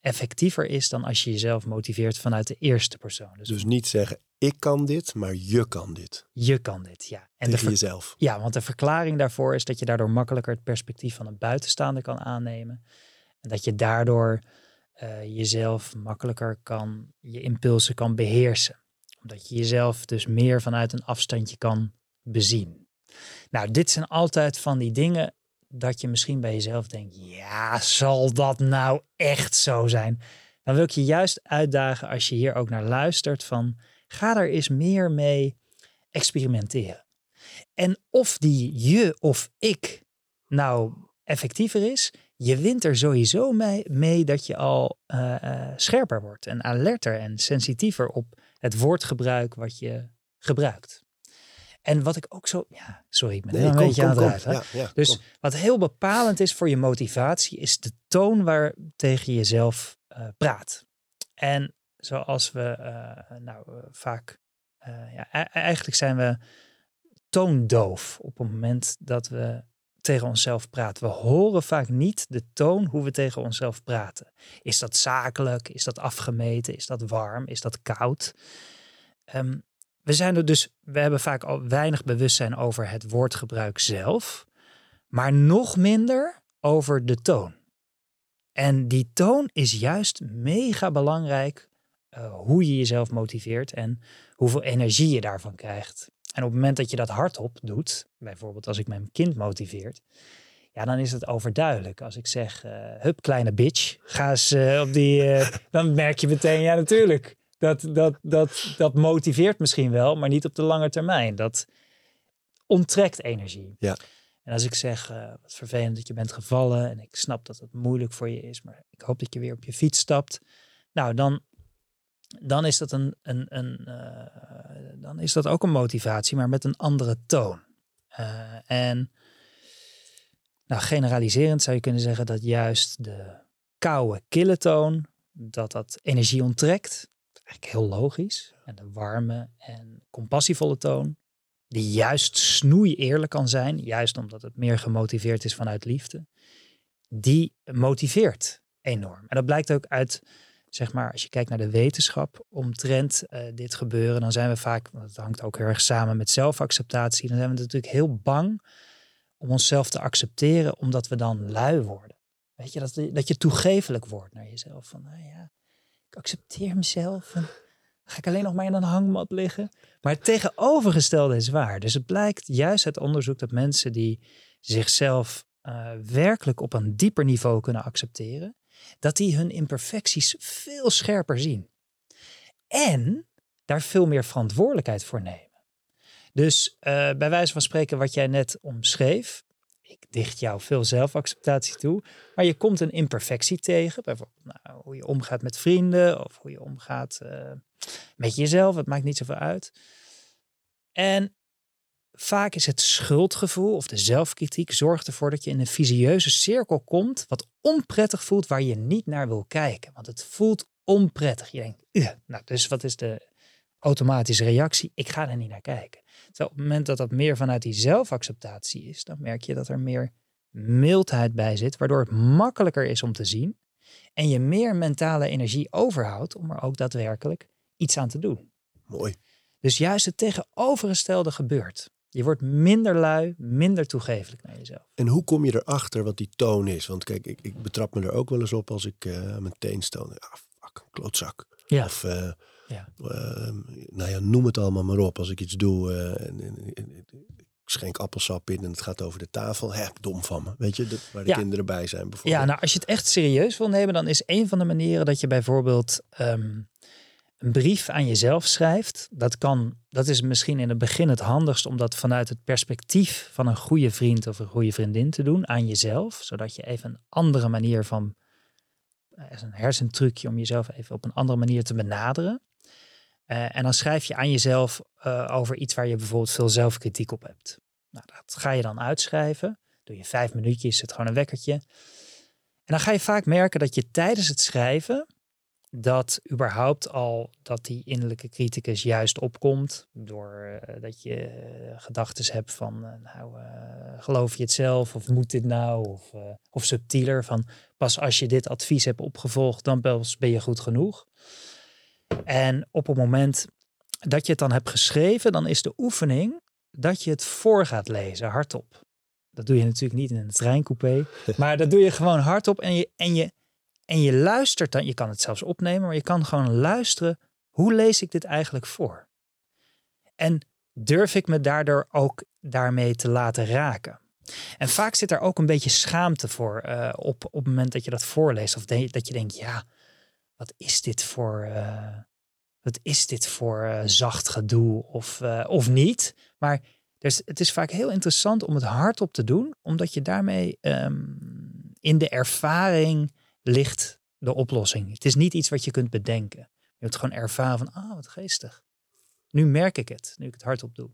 effectiever is dan als je jezelf motiveert vanuit de eerste persoon. Dus, Dus niet zeggen, ik kan dit, maar je kan dit. je kan dit, ja. En tegen jezelf. ja, want de verklaring daarvoor is dat je daardoor makkelijker het perspectief van een buitenstaander kan aannemen. En dat je daardoor eh, jezelf makkelijker kan, je impulsen kan beheersen. Omdat je jezelf dus meer vanuit een afstandje kan bezien. Nou, dit zijn altijd van die dingen dat je misschien bij jezelf denkt, ja, zal dat nou echt zo zijn? Dan wil ik je juist uitdagen als je hier ook naar luistert van, ga er eens meer mee experimenteren. En of die je of ik nou effectiever is, je wint er sowieso mee, mee dat je al eh, eh, scherper wordt en alerter en sensitiever op het woordgebruik wat je gebruikt. En wat ik ook zo, ja, sorry, ik ben Nee, een kom, beetje kom, aan het kom. drijven, hè? Ja, ja, Dus wat heel bepalend is voor je motivatie, is de toon waar tegen jezelf eh, praat. En zoals we nou vaak, ja, e- eigenlijk zijn we toondoof op het moment dat we tegen onszelf praten. We horen vaak niet de toon hoe we tegen onszelf praten. Is dat zakelijk? Is dat afgemeten? Is dat warm? Is dat koud? Ehm, we zijn er dus, we hebben vaak al weinig bewustzijn over het woordgebruik zelf, maar nog minder over de toon. En die toon is juist mega belangrijk eh, hoe je jezelf motiveert en hoeveel energie je daarvan krijgt. En op het moment dat je dat hardop doet, bijvoorbeeld als ik mijn kind motiveert, ja, dan is het overduidelijk. Als ik zeg, eh hup, kleine bitch, ga eens eh, op die, eh, dan merk je meteen, ja, natuurlijk. Dat, dat, dat, dat motiveert misschien wel, maar niet op de lange termijn. Dat onttrekt energie. Ja. En als ik zeg, wat vervelend dat je bent gevallen en ik snap dat het moeilijk voor je is, maar ik hoop dat je weer op je fiets stapt. Nou, dan, dan is dat een, een, een eh, dan is dat ook een motivatie, maar met een andere toon. Eh, en nou, generaliserend zou je kunnen zeggen dat juist de koude, kille toon, dat dat energie onttrekt. Eigenlijk heel logisch. En de warme en compassievolle toon, die juist snoei eerlijk kan zijn, juist omdat het meer gemotiveerd is vanuit liefde, die motiveert enorm. En dat blijkt ook uit, zeg maar, als je kijkt naar de wetenschap omtrent eh, dit gebeuren, dan zijn we vaak, want het hangt ook heel erg samen met zelfacceptatie, dan zijn we natuurlijk heel bang om onszelf te accepteren, omdat we dan lui worden. Weet je, dat, dat je toegefelijk wordt naar jezelf. Van, nou ja, ik accepteer mezelf. En ga ik alleen nog maar in een hangmat liggen. Maar het tegenovergestelde is waar. Dus het blijkt juist uit onderzoek dat mensen die zichzelf eh, werkelijk op een dieper niveau kunnen accepteren, dat die hun imperfecties veel scherper zien. En daar veel meer verantwoordelijkheid voor nemen. Dus eh, bij wijze van spreken, wat jij net omschreef, ik dicht jou veel zelfacceptatie toe, maar je komt een imperfectie tegen, bijvoorbeeld nou, hoe je omgaat met vrienden of hoe je omgaat eh, met jezelf, het maakt niet zoveel uit. En vaak is het schuldgevoel of de zelfkritiek zorgt ervoor dat je in een visieuze cirkel komt, wat onprettig voelt, waar je niet naar wil kijken. Want het voelt onprettig. Je denkt, "Ugh." nou, dus wat is de automatische reactie? Ik ga er niet naar kijken. Terwijl op het moment dat dat meer vanuit die zelfacceptatie is, dan merk je dat er meer mildheid bij zit, waardoor het makkelijker is om te zien en je meer mentale energie overhoudt om er ook daadwerkelijk iets aan te doen. Mooi. Dus juist het tegenovergestelde gebeurt. Je wordt minder lui, minder toegefelijk naar jezelf. En hoe kom je erachter wat die toon is? Want kijk, ik, ik betrap me er ook wel eens op als ik aan mijn teen stoon. Ah, fuck, klootzak. Ja. Of, eh, Ja. eh, nou ja, noem het allemaal maar op. Als ik iets doe, eh, en, en- en- ik schenk appelsap in en het gaat over de tafel. Hè, dom van me. Weet je, waar de Ja. kinderen bij zijn bijvoorbeeld. Ja, nou als je het echt serieus wil nemen, dan is een van de manieren dat je bijvoorbeeld ehm, een brief aan jezelf schrijft. Dat kan, dat is misschien in het begin het handigst om dat vanuit het perspectief van een goede vriend of een goede vriendin te doen aan jezelf, zodat je even een andere manier van, eh, een hersentrucje om jezelf even op een andere manier te benaderen. Eh, en dan schrijf je aan jezelf eh, over iets waar je bijvoorbeeld veel zelfkritiek op hebt. Nou, dat ga je dan uitschrijven. Doe je vijf minuutjes, zet gewoon een wekkertje. En dan ga je vaak merken dat je tijdens het schrijven dat überhaupt al dat die innerlijke criticus juist opkomt. Door eh, dat je uh, gedachten hebt van, eh, nou, geloof je het zelf? Of moet dit nou? Of, of subtieler van, pas als je dit advies hebt opgevolgd, dan pas ben je goed genoeg. En op het moment dat je het dan hebt geschreven, dan is de oefening dat je het voor gaat lezen, hardop. Dat doe je natuurlijk niet in een treincoupé, maar dat doe je gewoon hardop en je, en je, en je luistert dan. Je kan het zelfs opnemen, maar je kan gewoon luisteren. Hoe lees ik dit eigenlijk voor? En durf ik me daardoor ook daarmee te laten raken? En vaak zit er ook een beetje schaamte voor uh, op, op het moment dat je dat voorleest. Of dat je denkt, ja, wat is dit voor, uh, wat is dit voor uh, zacht gedoe of, of niet? Maar dus het is vaak heel interessant om het hardop te doen, omdat je daarmee um, in de ervaring ligt de oplossing. Het is niet iets wat je kunt bedenken. Je hebt gewoon ervaren van, ah, wat geestig. Nu merk ik het, nu ik het hardop doe.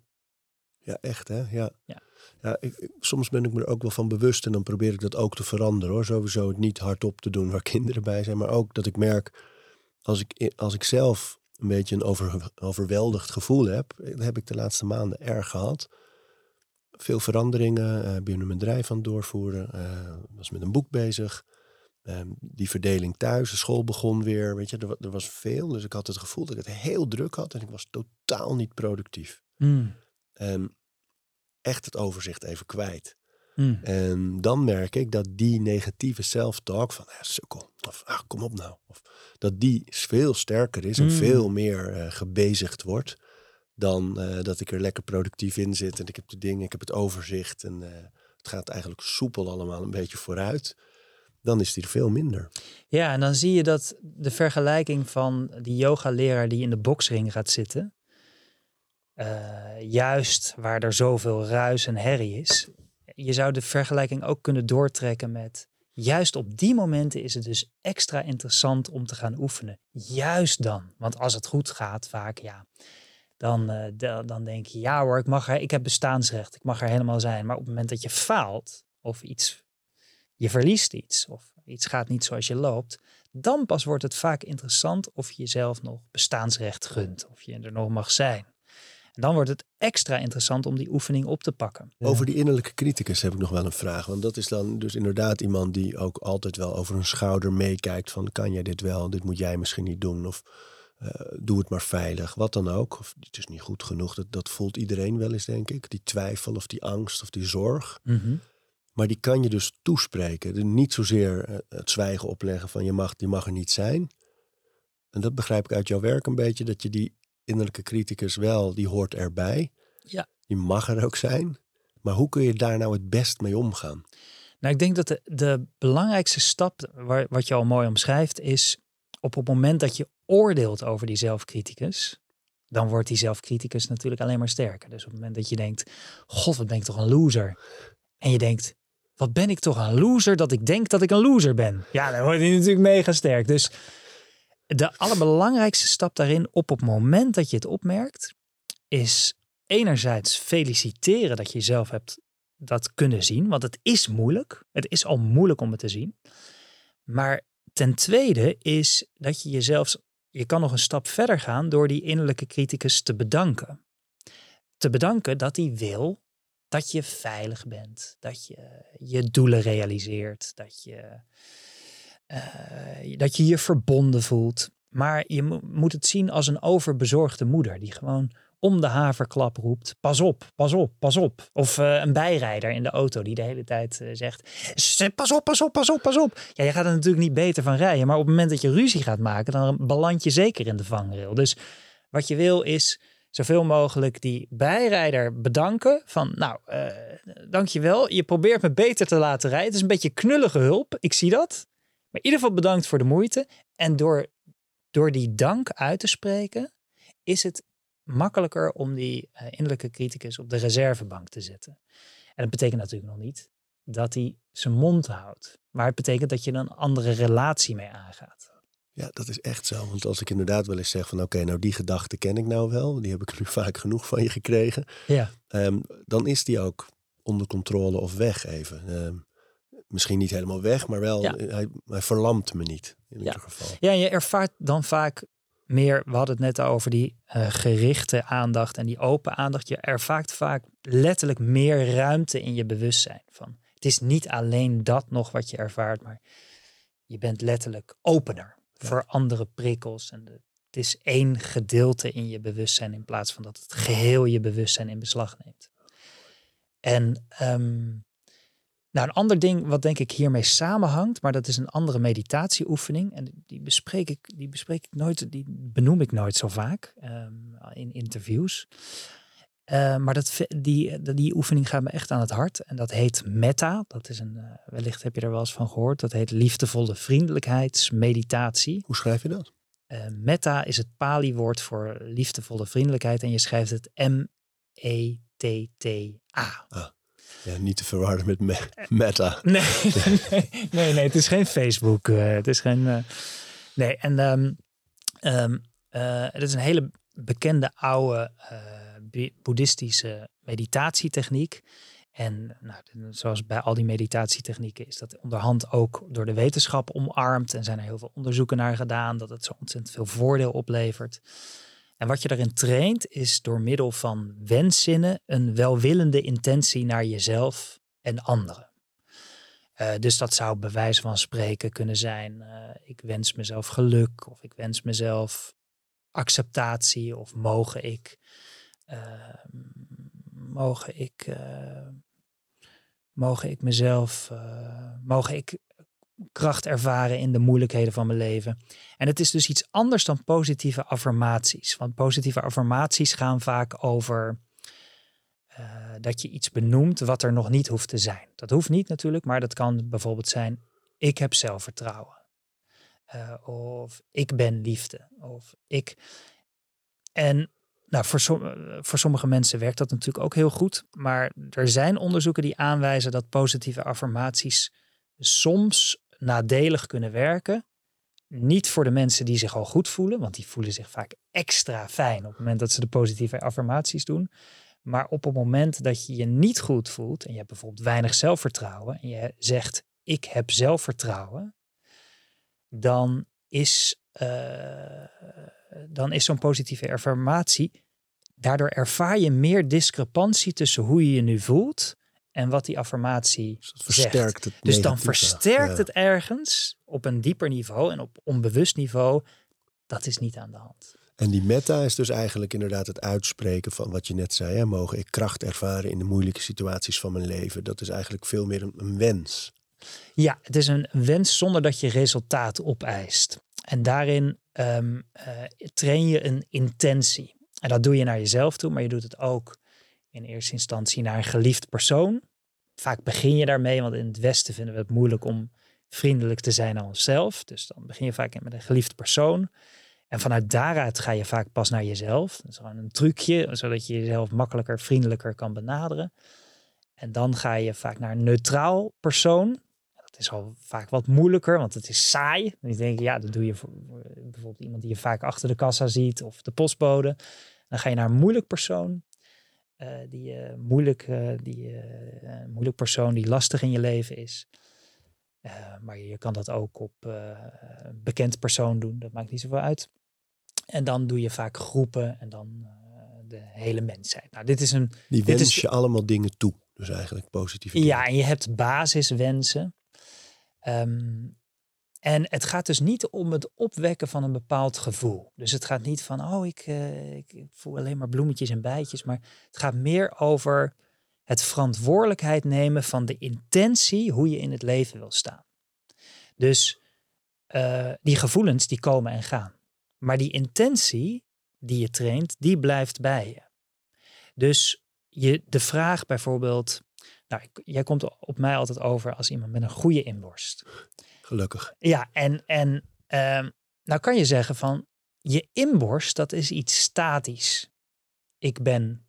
Ja, echt hè? Ja. Ja. ja ik, soms ben ik me er ook wel van bewust en dan probeer ik dat ook te veranderen hoor. Sowieso het niet hardop te doen waar kinderen bij zijn. Maar ook dat ik merk, als ik, i- als ik zelf een beetje een over, overweldigd gevoel heb. Dat heb ik de laatste maanden erg gehad. Veel veranderingen, eh binnen mijn bedrijf aan het doorvoeren. eh, was met een boek bezig. Ehm, die verdeling thuis, de school begon weer. Weet je, er, wa- er was veel. Dus ik had het gevoel dat ik het heel druk had. En ik was totaal niet productief. Mm, En echt het overzicht even kwijt. mm. En dan merk ik dat die negatieve self-talk van ja, sukkel, of ah, kom op nou, of dat die veel sterker is en Mm. veel meer eh, gebezigd wordt dan eh, dat ik er lekker productief in zit en ik heb de dingen, ik heb het overzicht en eh, het gaat eigenlijk soepel allemaal een beetje vooruit. Dan is die veel minder. Ja, en dan zie je dat de vergelijking van die yoga-leraar die in de boksring gaat zitten, eh, juist waar er zoveel ruis en herrie is, je zou de vergelijking ook kunnen doortrekken met, juist op die momenten is het dus extra interessant om te gaan oefenen. Juist dan, want als het goed gaat, vaak ja, dan, eh, da- dan denk je, ja hoor, ik, mag er, ik heb bestaansrecht, ik mag er helemaal zijn. Maar op het moment dat je faalt of iets je verliest iets of iets gaat niet zoals je loopt, dan pas wordt het vaak interessant of je jezelf nog bestaansrecht gunt, of je er nog mag zijn. En dan wordt het extra interessant om die oefening op te pakken. Over die innerlijke criticus heb ik nog wel een vraag. Want dat is dan dus inderdaad iemand die ook altijd wel over een schouder meekijkt. Van kan jij dit wel? Dit moet jij misschien niet doen. Of eh, doe het maar veilig. Wat dan ook. Of het is niet goed genoeg. Dat, dat voelt iedereen wel eens, denk ik. Die twijfel of die angst of die zorg. Mhm. Maar die kan je dus toespreken. Dus niet zozeer eh, het zwijgen opleggen van je mag, die mag er niet zijn. En dat begrijp ik uit jouw werk een beetje. Dat je die innerlijke criticus wel, die hoort erbij. Ja. Die mag er ook zijn. Maar hoe kun je daar nou het best mee omgaan? Nou, ik denk dat de, de belangrijkste stap, waar, wat je al mooi omschrijft, is op het moment dat je oordeelt over die zelfcriticus, dan wordt die zelfcriticus natuurlijk alleen maar sterker. Dus op het moment dat je denkt, god, wat ben ik toch een loser. En je denkt, wat ben ik toch een loser dat ik denk dat ik een loser ben. Ja, dan wordt hij natuurlijk mega sterk. Dus de allerbelangrijkste stap daarin op het moment dat je het opmerkt, is enerzijds feliciteren dat je jezelf hebt dat kunnen zien. Want het is moeilijk. Het is al moeilijk om het te zien. Maar ten tweede is dat je jezelf, je kan nog een stap verder gaan door die innerlijke criticus te bedanken. Te bedanken dat hij wil dat je veilig bent, dat je je doelen realiseert, dat je, eh, dat je je verbonden voelt. Maar je mo- moet het zien als een overbezorgde moeder die gewoon om de haverklap roept: pas op, pas op, pas op. Of eh, een bijrijder in de auto die de hele tijd eh, zegt: "S- pas op, pas op, pas op, pas op. Ja, je gaat er natuurlijk niet beter van rijden, maar op het moment dat je ruzie gaat maken, dan beland je zeker in de vangrail. Dus wat je wil is zoveel mogelijk die bijrijder bedanken. Van nou, eh dankjewel. Je probeert me beter te laten rijden. Het is een beetje knullige hulp. Ik zie dat. Maar in ieder geval bedankt voor de moeite. En door, door die dank uit te spreken, is het makkelijker om die eh, innerlijke criticus op de reservebank te zetten. En dat betekent natuurlijk nog niet dat hij zijn mond houdt. Maar het betekent dat je een andere relatie mee aangaat. Ja, dat is echt zo. Want als ik inderdaad wel eens zeg van oké, nou die gedachte ken ik nou wel. Die heb ik nu vaak genoeg van je gekregen. Ja. Ehm, dan is die ook onder controle of weg even. Ehm, misschien niet helemaal weg, maar wel, Ja. hij, hij verlamt me niet in Ja. ieder geval. Ja, je ervaart dan vaak meer, we hadden het net over die eh, gerichte aandacht en die open aandacht. Je ervaart vaak letterlijk meer ruimte in je bewustzijn. Van, het is niet alleen dat nog wat je ervaart, maar je bent letterlijk opener Ja. Voor andere prikkels. En het is één gedeelte in je bewustzijn in plaats van dat het geheel je bewustzijn in beslag neemt. En ehm, nou, een ander ding wat denk ik hiermee samenhangt, maar dat is een andere meditatieoefening. En die bespreek ik, die bespreek ik nooit, die benoem ik nooit zo vaak ehm, in interviews. Eh, maar dat, die, die, die oefening gaat me echt aan het hart. En dat heet metta. Dat is een, eh, wellicht heb je er wel eens van gehoord. Dat heet liefdevolle vriendelijkheidsmeditatie. Hoe schrijf je dat? Eh, metta is het Pali-woord voor liefdevolle vriendelijkheid. En je schrijft het M-E-T-T-A. Ah. Ja, niet te verwarren met me Meta. Nee, nee, nee, nee, het is geen Facebook. Uh, het is geen. Uh, nee, en um, um, uh, het is een hele bekende oude boeddhistische meditatietechniek. En nou, zoals bij al die meditatietechnieken is dat onderhand ook door de wetenschap omarmd. En zijn er heel veel onderzoeken naar gedaan dat het zo ontzettend veel voordeel oplevert. En wat je daarin traint is door middel van wenszinnen een welwillende intentie naar jezelf en anderen. Uh, dus dat zou bij wijze van spreken kunnen zijn: uh, ik wens mezelf geluk, of ik wens mezelf acceptatie, of mogen ik, mogen ik, mogen ik mezelf, mogen ik kracht ervaren in de moeilijkheden van mijn leven. En het is dus iets anders dan positieve affirmaties. Want positieve affirmaties gaan vaak over uh, dat je iets benoemt wat er nog niet hoeft te zijn. Dat hoeft niet natuurlijk, maar dat kan bijvoorbeeld zijn: ik heb zelfvertrouwen. Of ik ben liefde. Of ik. En nou, voor, voor sommige mensen werkt dat natuurlijk ook heel goed. Maar er zijn onderzoeken die aanwijzen dat positieve affirmaties soms nadelig kunnen werken. Niet voor de mensen die zich al goed voelen, want die voelen zich vaak extra fijn op het moment dat ze de positieve affirmaties doen. Maar op het moment dat je je niet goed voelt en je hebt bijvoorbeeld weinig zelfvertrouwen en je zegt ik heb zelfvertrouwen, dan is, uh, dan is zo'n positieve affirmatie, daardoor ervaar je meer discrepantie tussen hoe je je nu voelt en wat die affirmatie dus versterkt het Dus dan versterkt het ergens op een dieper niveau en op onbewust niveau. Dat is niet aan de hand. En die meta is dus eigenlijk inderdaad het uitspreken van wat je net zei. Hè? Mogen ik kracht ervaren in de moeilijke situaties van mijn leven? Dat is eigenlijk veel meer een, wens. Ja, het is een wens zonder dat je resultaat opeist. En daarin um, train je een intentie. En dat doe je naar jezelf toe, maar je doet het ook in eerste instantie naar een geliefd persoon. Vaak begin je daarmee, want in het Westen vinden we het moeilijk om vriendelijk te zijn aan onszelf. Dus dan begin je vaak met een geliefd persoon. En vanuit daaruit ga je vaak pas naar jezelf. Dat is gewoon een trucje, zodat je jezelf makkelijker, vriendelijker kan benaderen. En dan ga je vaak naar een neutraal persoon. Dat is al vaak wat moeilijker, want het is saai. En je denkt, ja, dat doe je voor bijvoorbeeld iemand die je vaak achter de kassa ziet of de postbode. Dan ga je naar een moeilijk persoon. Uh, die, uh, moeilijk, uh, die moeilijk persoon die lastig in je leven is. maar je kan dat ook op een bekend persoon doen, dat maakt niet zoveel uit. En dan doe je vaak groepen en dan de hele mensheid. Nou, dit is een. Die wens is, je allemaal dingen toe, dus eigenlijk positief. Ja, en je hebt basiswensen. Um, en het gaat dus niet om het opwekken van een bepaald gevoel. Dus het gaat niet van, oh, ik, uh, ik, voel alleen maar bloemetjes en bijtjes. Maar het gaat meer over het verantwoordelijkheid nemen van de intentie hoe je in het leven wil staan. Dus uh, die gevoelens die komen en gaan. Maar die intentie die je traint, die blijft bij je. Dus je, de vraag bijvoorbeeld, nou, jij komt op mij altijd over als iemand met een goede inborst. Gelukkig. Ja, en, en um, nou kan je zeggen van je inborst, dat is iets statisch. Ik ben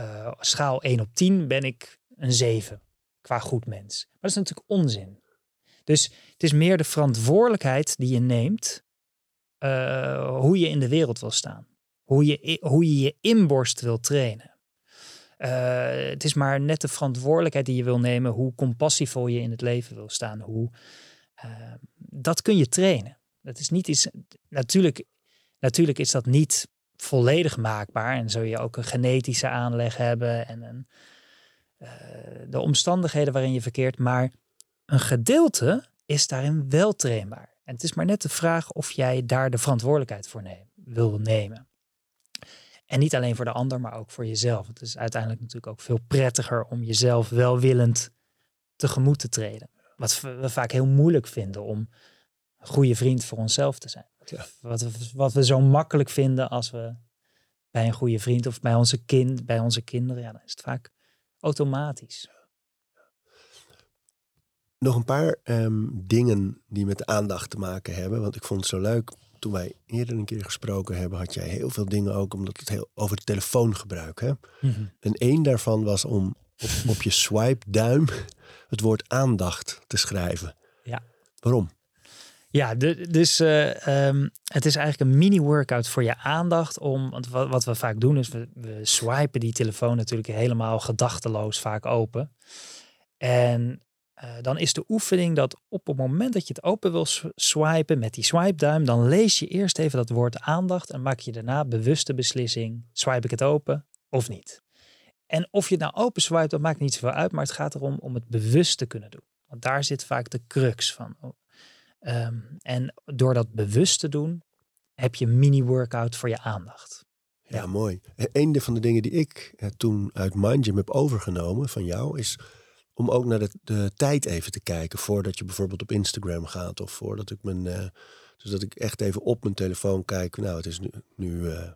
uh, schaal 1 op 10 ben ik een 7 qua goed mens. Maar dat is natuurlijk onzin. Dus het is meer de verantwoordelijkheid die je neemt uh, hoe je in de wereld wil staan. Hoe je hoe je, je inborst wil trainen. Uh, het is maar net de verantwoordelijkheid die je wil nemen, hoe compassievol je in het leven wil staan. Hoe, uh, dat kun je trainen. Dat is niet iets. Natuurlijk, natuurlijk is dat niet volledig maakbaar. En zul je ook een genetische aanleg hebben en een, uh, de omstandigheden waarin je verkeert. Maar een gedeelte is daarin wel trainbaar. En het is maar net de vraag of jij daar de verantwoordelijkheid voor wil nemen. En niet alleen voor de ander, maar ook voor jezelf. Het is uiteindelijk natuurlijk ook veel prettiger om jezelf welwillend tegemoet te treden. Wat we vaak heel moeilijk vinden om een goede vriend voor onszelf te zijn. Ja. Wat, we, wat we zo makkelijk vinden als we bij een goede vriend of bij onze kind, bij onze kinderen, ja, dan is het vaak automatisch. Nog een paar um, dingen die met aandacht te maken hebben. Want ik vond het zo leuk toen wij eerder een keer gesproken hebben, had jij heel veel dingen ook omdat het heel over het telefoongebruik. Hè? Mhm. En één daarvan was om op, op je swipe duim het woord aandacht te schrijven. Ja. Waarom? Ja, de, dus eh, ehm, het is eigenlijk een mini-workout voor je aandacht. Om, want wat, wat we vaak doen is, we, we swipen die telefoon natuurlijk helemaal gedachteloos vaak open. En eh, dan is de oefening dat op het moment dat je het open wil swipen met die swipe duim, dan lees je eerst even dat woord aandacht en maak je daarna bewuste beslissing, swipe ik het open of niet. En of je het nou open swipe, dat maakt niet zoveel uit, maar het gaat erom om het bewust te kunnen doen. Want daar zit vaak de crux van. Ehm, en door dat bewust te doen, heb je een mini-workout voor je aandacht. Ja, mooi. Eh, Een van de dingen die ik eh, toen uit Mind Gym heb overgenomen van jou is om ook naar de, de tijd even te kijken voordat je bijvoorbeeld op Instagram gaat of voordat ik mijn, eh, dus dat ik echt even op mijn telefoon kijk. Nou, het is nu, nu eh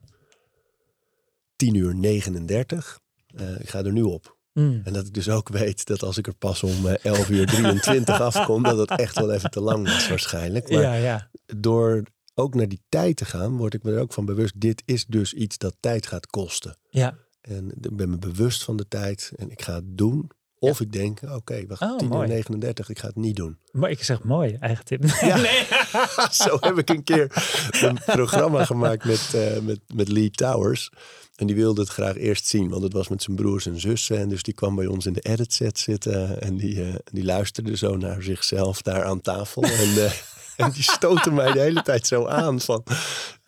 10 uur 39. Eh, ik ga er nu op. Mm. En dat ik dus ook weet dat als ik er pas om eh, 11 uur 23 afkom, dat het echt wel even te lang was waarschijnlijk. Maar Ja, ja. door ook naar die tijd te gaan, word ik me er ook van bewust. Dit is dus iets dat tijd gaat kosten. ja. En ik ben me bewust van de tijd en ik ga het doen. Of ik denk, oké, wacht, Oh, 10 uur mooi. 39, ik ga het niet doen. Maar ik zeg mooi, eigen tip. Ja. Nee. Zo heb ik een keer een programma gemaakt met, eh, met, met Lee Towers. En die wilde het graag eerst zien, want het was met zijn broers en zussen. En dus die kwam bij ons in de edit set zitten. En die, eh, die luisterde zo naar zichzelf daar aan tafel. En, eh, en die stootte mij de hele tijd zo aan van...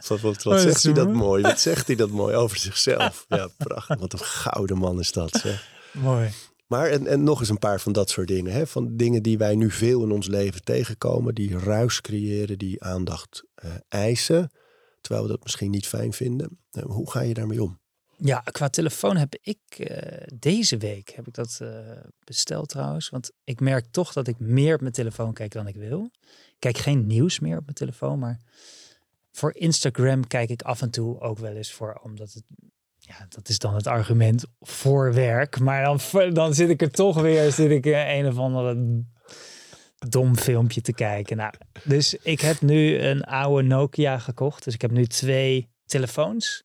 wat, wat Oh, zegt hij dat mooi. mooi? Wat zegt hij dat mooi over zichzelf? Ja, prachtig. Wat een gouden man is dat, zeg. mooi. Maar en, en nog eens een paar van dat soort dingen. Hè? Van dingen die wij nu veel in ons leven tegenkomen. Die ruis creëren, die aandacht eh, eisen. Terwijl we dat misschien niet fijn vinden. Eh, hoe ga je daarmee om? Ja, qua telefoon heb ik eh, deze week heb ik dat besteld trouwens. Want ik merk toch dat ik meer op mijn telefoon kijk dan ik wil. Ik kijk geen nieuws meer op mijn telefoon, maar voor Instagram kijk ik af en toe ook wel eens voor, omdat het, ja, dat is dan het argument voor werk. Maar dan, dan zit ik er toch weer, zit ik eh, een of andere dom filmpje te kijken. Nou, dus ik heb nu een oude Nokia gekocht. Dus ik heb nu twee telefoons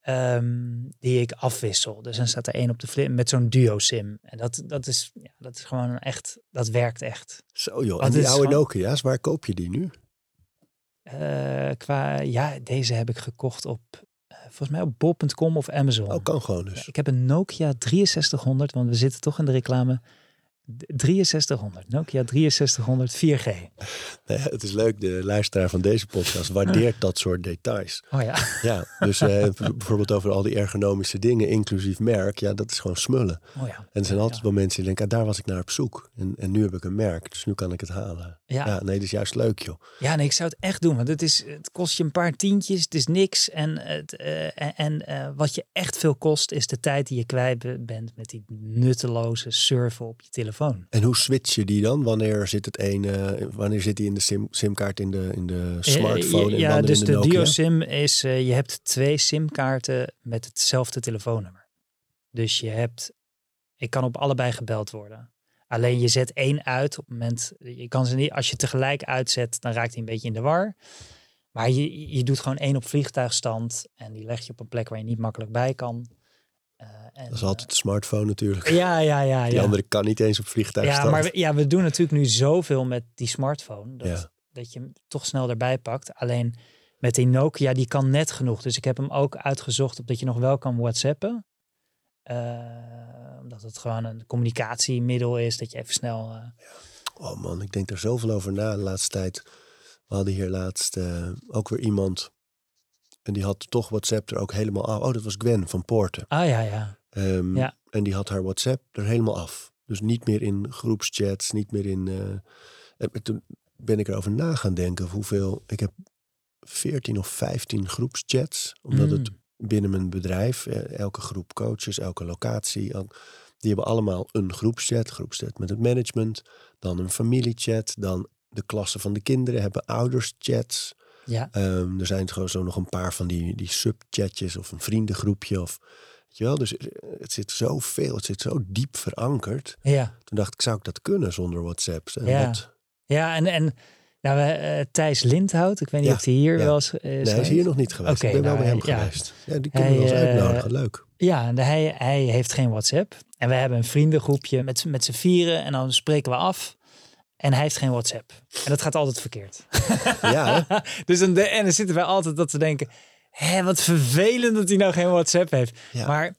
ehm, die ik afwissel. Dus dan staat er één op de flip met zo'n duo sim. En dat, dat, is, ja, dat is gewoon echt, dat werkt echt. Zo joh. En die oude gewoon- Nokia's, waar koop je die nu? Eh, qua, ja, deze heb ik gekocht op, volgens mij op bol.com of Amazon. Oh, kan gewoon dus. Ik heb een Nokia 6300, want we zitten toch in de reclame. D- 6300, Nokia 6300 4G. Nee, het is leuk, de luisteraar van deze podcast waardeert dat soort details. Oh ja, Ja, dus eh, bijvoorbeeld over al die ergonomische dingen, inclusief merk. Ja, dat is gewoon smullen. oh ja. En er zijn altijd wel mensen die denken, ah, daar was ik naar op zoek. En, en nu heb ik een merk, dus nu kan ik het halen. Ja. Ja, nee, dat is juist leuk joh. Ja, nee, ik zou het echt doen. Want het, is, het kost je een paar tientjes. Het is niks. En, het, eh, en, eh, wat je echt veel kost, is de tijd die je kwijt be- bent met die nutteloze surfen op je telefoon. En hoe switch je die dan? Wanneer zit het ene, wanneer zit die in de sim, simkaart in de, in de smartphone Eh, en ja, wanneer dus in de, de duo-sim is, eh, je hebt twee simkaarten met hetzelfde telefoonnummer. Dus je hebt, ik kan op allebei gebeld worden. Alleen je zet één uit op het moment, je kan ze niet, als je tegelijk uitzet, dan raakt hij een beetje in de war. Maar je, je doet gewoon één op vliegtuigstand en die leg je op een plek waar je niet makkelijk bij kan. Eh, en, Dat is altijd de smartphone natuurlijk. eh, ja, ja, ja. Die ja. andere kan niet eens op Ja, vliegtuigstand. maar we, ja, we doen natuurlijk nu zoveel met die smartphone. Dat, Ja. dat je hem toch snel erbij pakt. Alleen met die Nokia, die kan net genoeg. Dus ik heb hem ook uitgezocht op dat je nog wel kan whatsappen. Eh, omdat het gewoon een communicatiemiddel is. Dat je even snel... eh, Oh man, ik denk er zoveel over na de laatste tijd. We hadden hier laatst eh, ook weer iemand. En die had toch WhatsApp er ook helemaal af. Oh, dat was Gwen van Poorten. ah ja, ja. Ehm, Ja. En die had haar WhatsApp er helemaal af. Dus niet meer in groepschats, niet meer in. eh, en toen ben ik erover na gaan denken hoeveel. Ik heb 14 of 15 groepschats. Omdat het Mm. binnen mijn bedrijf, eh, elke groep coaches, elke locatie, die hebben allemaal een groepschat. Groepschat met het management, dan een familiechat, dan de klassen van de kinderen hebben ouderschats. Ja, Ehm, er zijn gewoon zo nog een paar van die, die subchatjes of een vriendengroepje. Of, weet je wel? Dus eh, het zit zoveel, het zit zo diep verankerd. ja. Toen dacht ik, zou ik dat kunnen zonder WhatsApp? En Ja. wat- Ja, en, en Nou, we, eh, Thijs Lindhout, ik weet niet Ja, of hij hier ja. wel eens is. Nee, hij is hier nog niet geweest. Oké, ik ben wel nou, bij hem ja. geweest. Ja, die kunnen we wel eens eh, uitnodigen. Leuk. Ja, en hij, hij heeft geen WhatsApp. En we hebben een vriendengroepje met, z'n- met z'n vieren. En dan spreken we af. En hij heeft geen WhatsApp. En dat gaat altijd verkeerd. Ja, hè? Dus dan, de, en dan zitten wij altijd dat te denken... Hé, wat vervelend dat hij nou geen WhatsApp heeft. Ja. Maar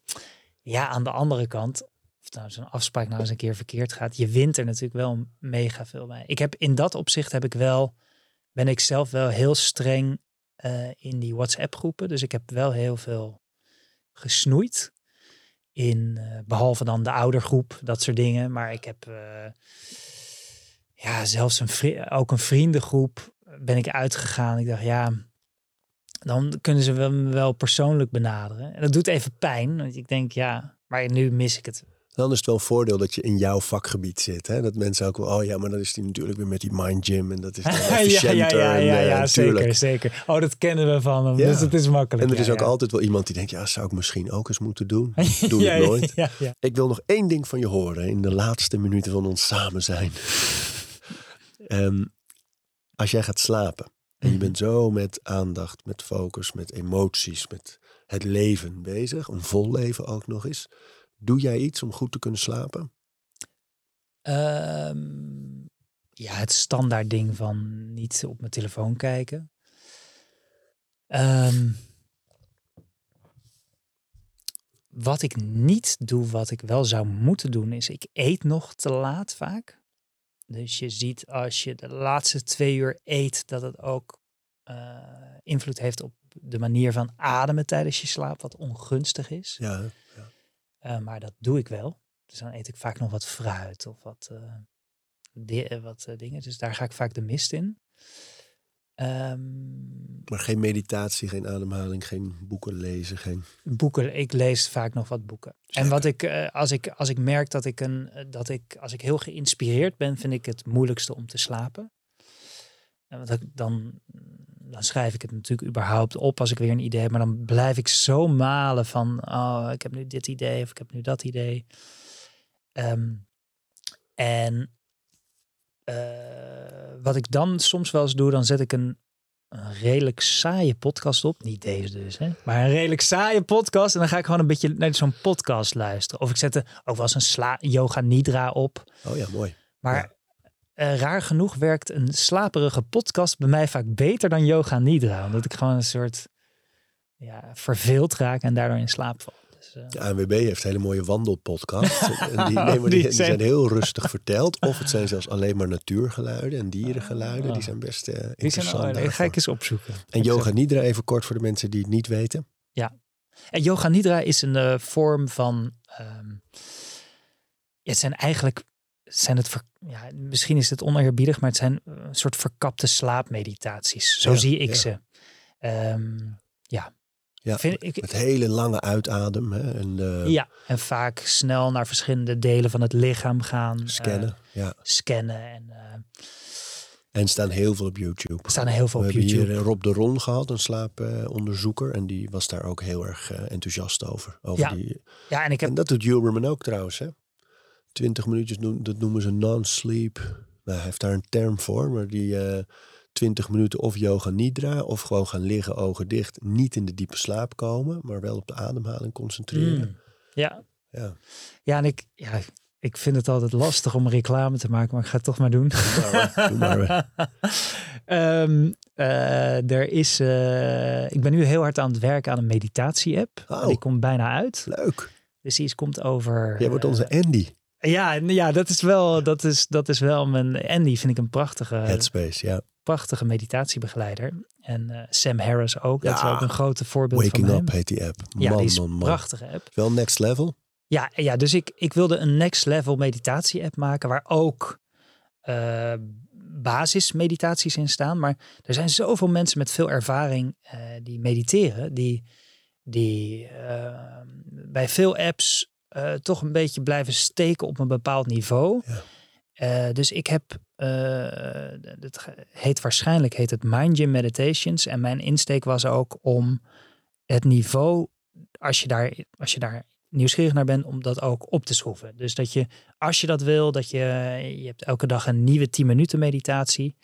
ja, aan de andere kant... Of nou zo'n afspraak nou eens een keer verkeerd gaat... Je wint er natuurlijk wel mega veel bij. Ik heb in dat opzicht heb ik wel... Ben ik zelf wel heel streng eh, in die WhatsApp groepen. Dus ik heb wel heel veel gesnoeid. In, eh, behalve dan de oudergroep, dat soort dingen. Maar ik heb eh, ja, zelfs een ook een vriendengroep ben ik uitgegaan. Ik dacht, ja, dan kunnen ze me wel persoonlijk benaderen. En dat doet even pijn. Want ik denk, ja, maar nu mis ik het. Dan is het wel een voordeel dat je in jouw vakgebied zit. Hè? Dat mensen ook wel, oh ja, maar dan is die natuurlijk weer met die mind gym. En dat is dan ja, ja, efficiënter. ja, ja, en, ja, eh, zeker, zeker. Oh, dat kennen we van hem. Ja. Dus het is makkelijk. En er is ook altijd wel iemand die denkt, ja, zou ik misschien ook eens moeten doen. Doe het nooit. Ik wil nog één ding van je horen in de laatste minuten van ons samen zijn. Ehm, als jij gaat slapen en je Mhm. bent zo met aandacht, met focus, met emoties, met het leven bezig, een vol leven ook nog eens. Doe jij iets om goed te kunnen slapen? Ehm, ja, het standaard ding van niet op mijn telefoon kijken. Ehm, wat ik niet doe, wat ik wel zou moeten doen, is ik eet nog te laat vaak. Dus je ziet als je de laatste twee uur eet, dat het ook eh, invloed heeft op de manier van ademen tijdens je slaap, wat ongunstig is. Ja, Eh, maar dat doe ik wel. Dus dan eet ik vaak nog wat fruit of wat, eh, di- wat dingen. Dus daar ga ik vaak de mist in. Ehm, maar geen meditatie, geen ademhaling, geen boeken lezen, geen... boeken, ik lees vaak nog wat boeken. En wat ik, eh, als ik, als ik merk dat ik een, eh, dat ik, als ik heel geïnspireerd ben, vind ik het moeilijkste om te slapen. En want dan, dan schrijf ik het natuurlijk überhaupt op als ik weer een idee heb. Maar dan blijf ik zo malen van, oh, ik heb nu dit idee of ik heb nu dat idee. Ehm, en wat ik dan soms wel eens doe, dan zet ik een, een redelijk saaie podcast op. Niet deze dus, hè? maar een redelijk saaie podcast. En dan ga ik gewoon een beetje naar zo'n podcast luisteren. Of ik zet er ook wel eens een sla yoga nidra op. Oh ja, mooi. Maar eh, raar genoeg werkt een slaperige podcast bij mij vaak beter dan yoga nidra. Omdat ik gewoon een soort ja, verveeld raak en daardoor in slaap val. Dus, eh, De ANWB heeft hele mooie wandelpodcasts. en die, die, zijn... zijn- heel rustig verteld. Of het zijn zelfs alleen maar natuurgeluiden en dierengeluiden. Die zijn best eh zijn, interessant. oh, nee, ga ik eens opzoeken. En yoga nidra even kort voor de mensen die het niet weten. En yoga nidra is een eh, vorm van. ehm, ja, het zijn eigenlijk. Zijn het ja, misschien is het oneerbiedig, maar het zijn een soort verkapte slaapmeditaties. Zo Ja, zie ik ja. ze. Ehm, Ja, vind ik, met hele lange uitadem. Hè, en eh, ja, en vaak snel naar verschillende delen van het lichaam gaan. eh, scannen. ja. scannen. En eh, En staan heel veel op YouTube. staan er heel veel We op hebben YouTube. hier Rob de Ron gehad, een slaaponderzoeker. en die was daar ook heel erg enthousiast over. over Ja, die, Ja, en ik heb en dat doet Huberman ook trouwens. Hè? 20 minuutjes, noem- dat noemen ze non-sleep. Nou, hij heeft daar een term voor. Maar die 20 minuten of yoga nidra. Of gewoon gaan liggen, ogen dicht. Niet in de diepe slaap komen. Maar wel op de ademhaling concentreren. Mm, ja, Ja, ja, en ik, ja, ik vind het altijd lastig om reclame te maken, maar ik ga het toch maar doen. doe maar. Doe maar. Ehm, eh, er is, eh, ik ben nu heel hard aan het werken aan een meditatie-app. Oh. Die komt bijna uit. Leuk. Dus die komt over. Jij wordt eh, onze Andy. Ja, ja, dat is wel, dat is, dat is wel mijn. Andy vind ik een prachtige, Headspace, ja. prachtige meditatiebegeleider. En eh, Sam Harris ook. Dat is Ja. ook een grote voorbeeld Waking van Up hem. heet die app. Ja, man, die is man, man. prachtige app. Wel next level. Ja, ja dus ik, ik wilde een next level meditatie app maken waar ook eh basismeditaties in staan. Maar er zijn zoveel mensen met veel ervaring eh, die mediteren, die, die bij veel apps eh, toch een beetje blijven steken op een bepaald niveau. Ja. Eh, dus ik heb, eh, het heet waarschijnlijk heet het Mind Gym Meditations. En mijn insteek was ook om het niveau, als je daar, als je daar nieuwsgierig naar bent, om dat ook op te schroeven. Dus dat je, als je dat wil, dat je, je hebt elke dag een nieuwe 10 minuten meditatie.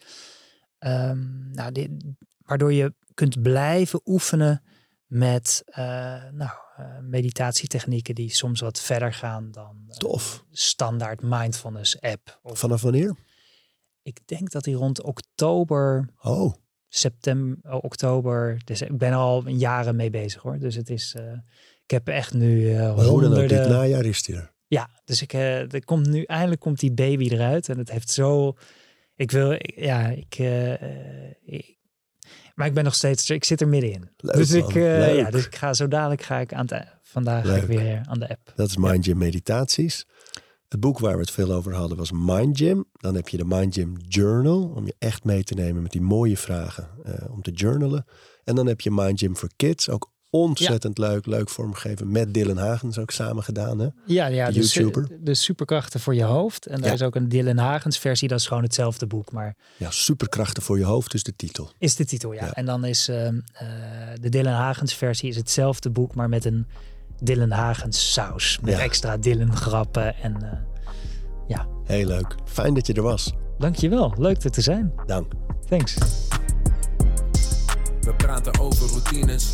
Ehm, nou, waardoor je kunt blijven oefenen met uh, nou, uh, meditatietechnieken die soms wat verder gaan dan uh, Tof. standaard mindfulness app. Of, Vanaf wanneer? Ik denk dat die rond oktober, oh. september, oh, oktober. Dus ik ben al jaren mee bezig hoor. Dus het is, ik heb echt nu honderden. dit najaar is die er. Ja, dus ik, er komt nu eindelijk komt die baby eruit en het heeft zo. Ik wil, ja, ik, ik maar ik ben nog steeds, ik zit er middenin. Leuk, dus ik, uh, ja, dus ik ga zo dadelijk ga ik aan het, vandaag ga ik weer aan de app. Dat is Mind Gym Meditaties. Het boek waar we het veel over hadden was Mind Gym. Dan heb je de Mind Gym Journal om je echt mee te nemen met die mooie vragen uh, om te journalen. En dan heb je Mind Gym for Kids, ook ontzettend ja. leuk, leuk vormgeven met Dylan Hagens ook samen gedaan. Hè? Ja, ja de, de YouTuber. De superkrachten voor je hoofd. En daar Ja. is ook een Dylan Hagens versie, dat is gewoon hetzelfde boek, maar Ja, superkrachten voor je hoofd is de titel. is de titel, ja. Ja. En dan is ehm, eh, de Dylan Hagens versie is hetzelfde boek, maar met een Dylan Hagens saus. Met Ja. extra Dylan grappen en eh, Heel leuk. Fijn dat je er was. dankjewel. Leuk er te zijn. Dank. Thanks. We praten over routines.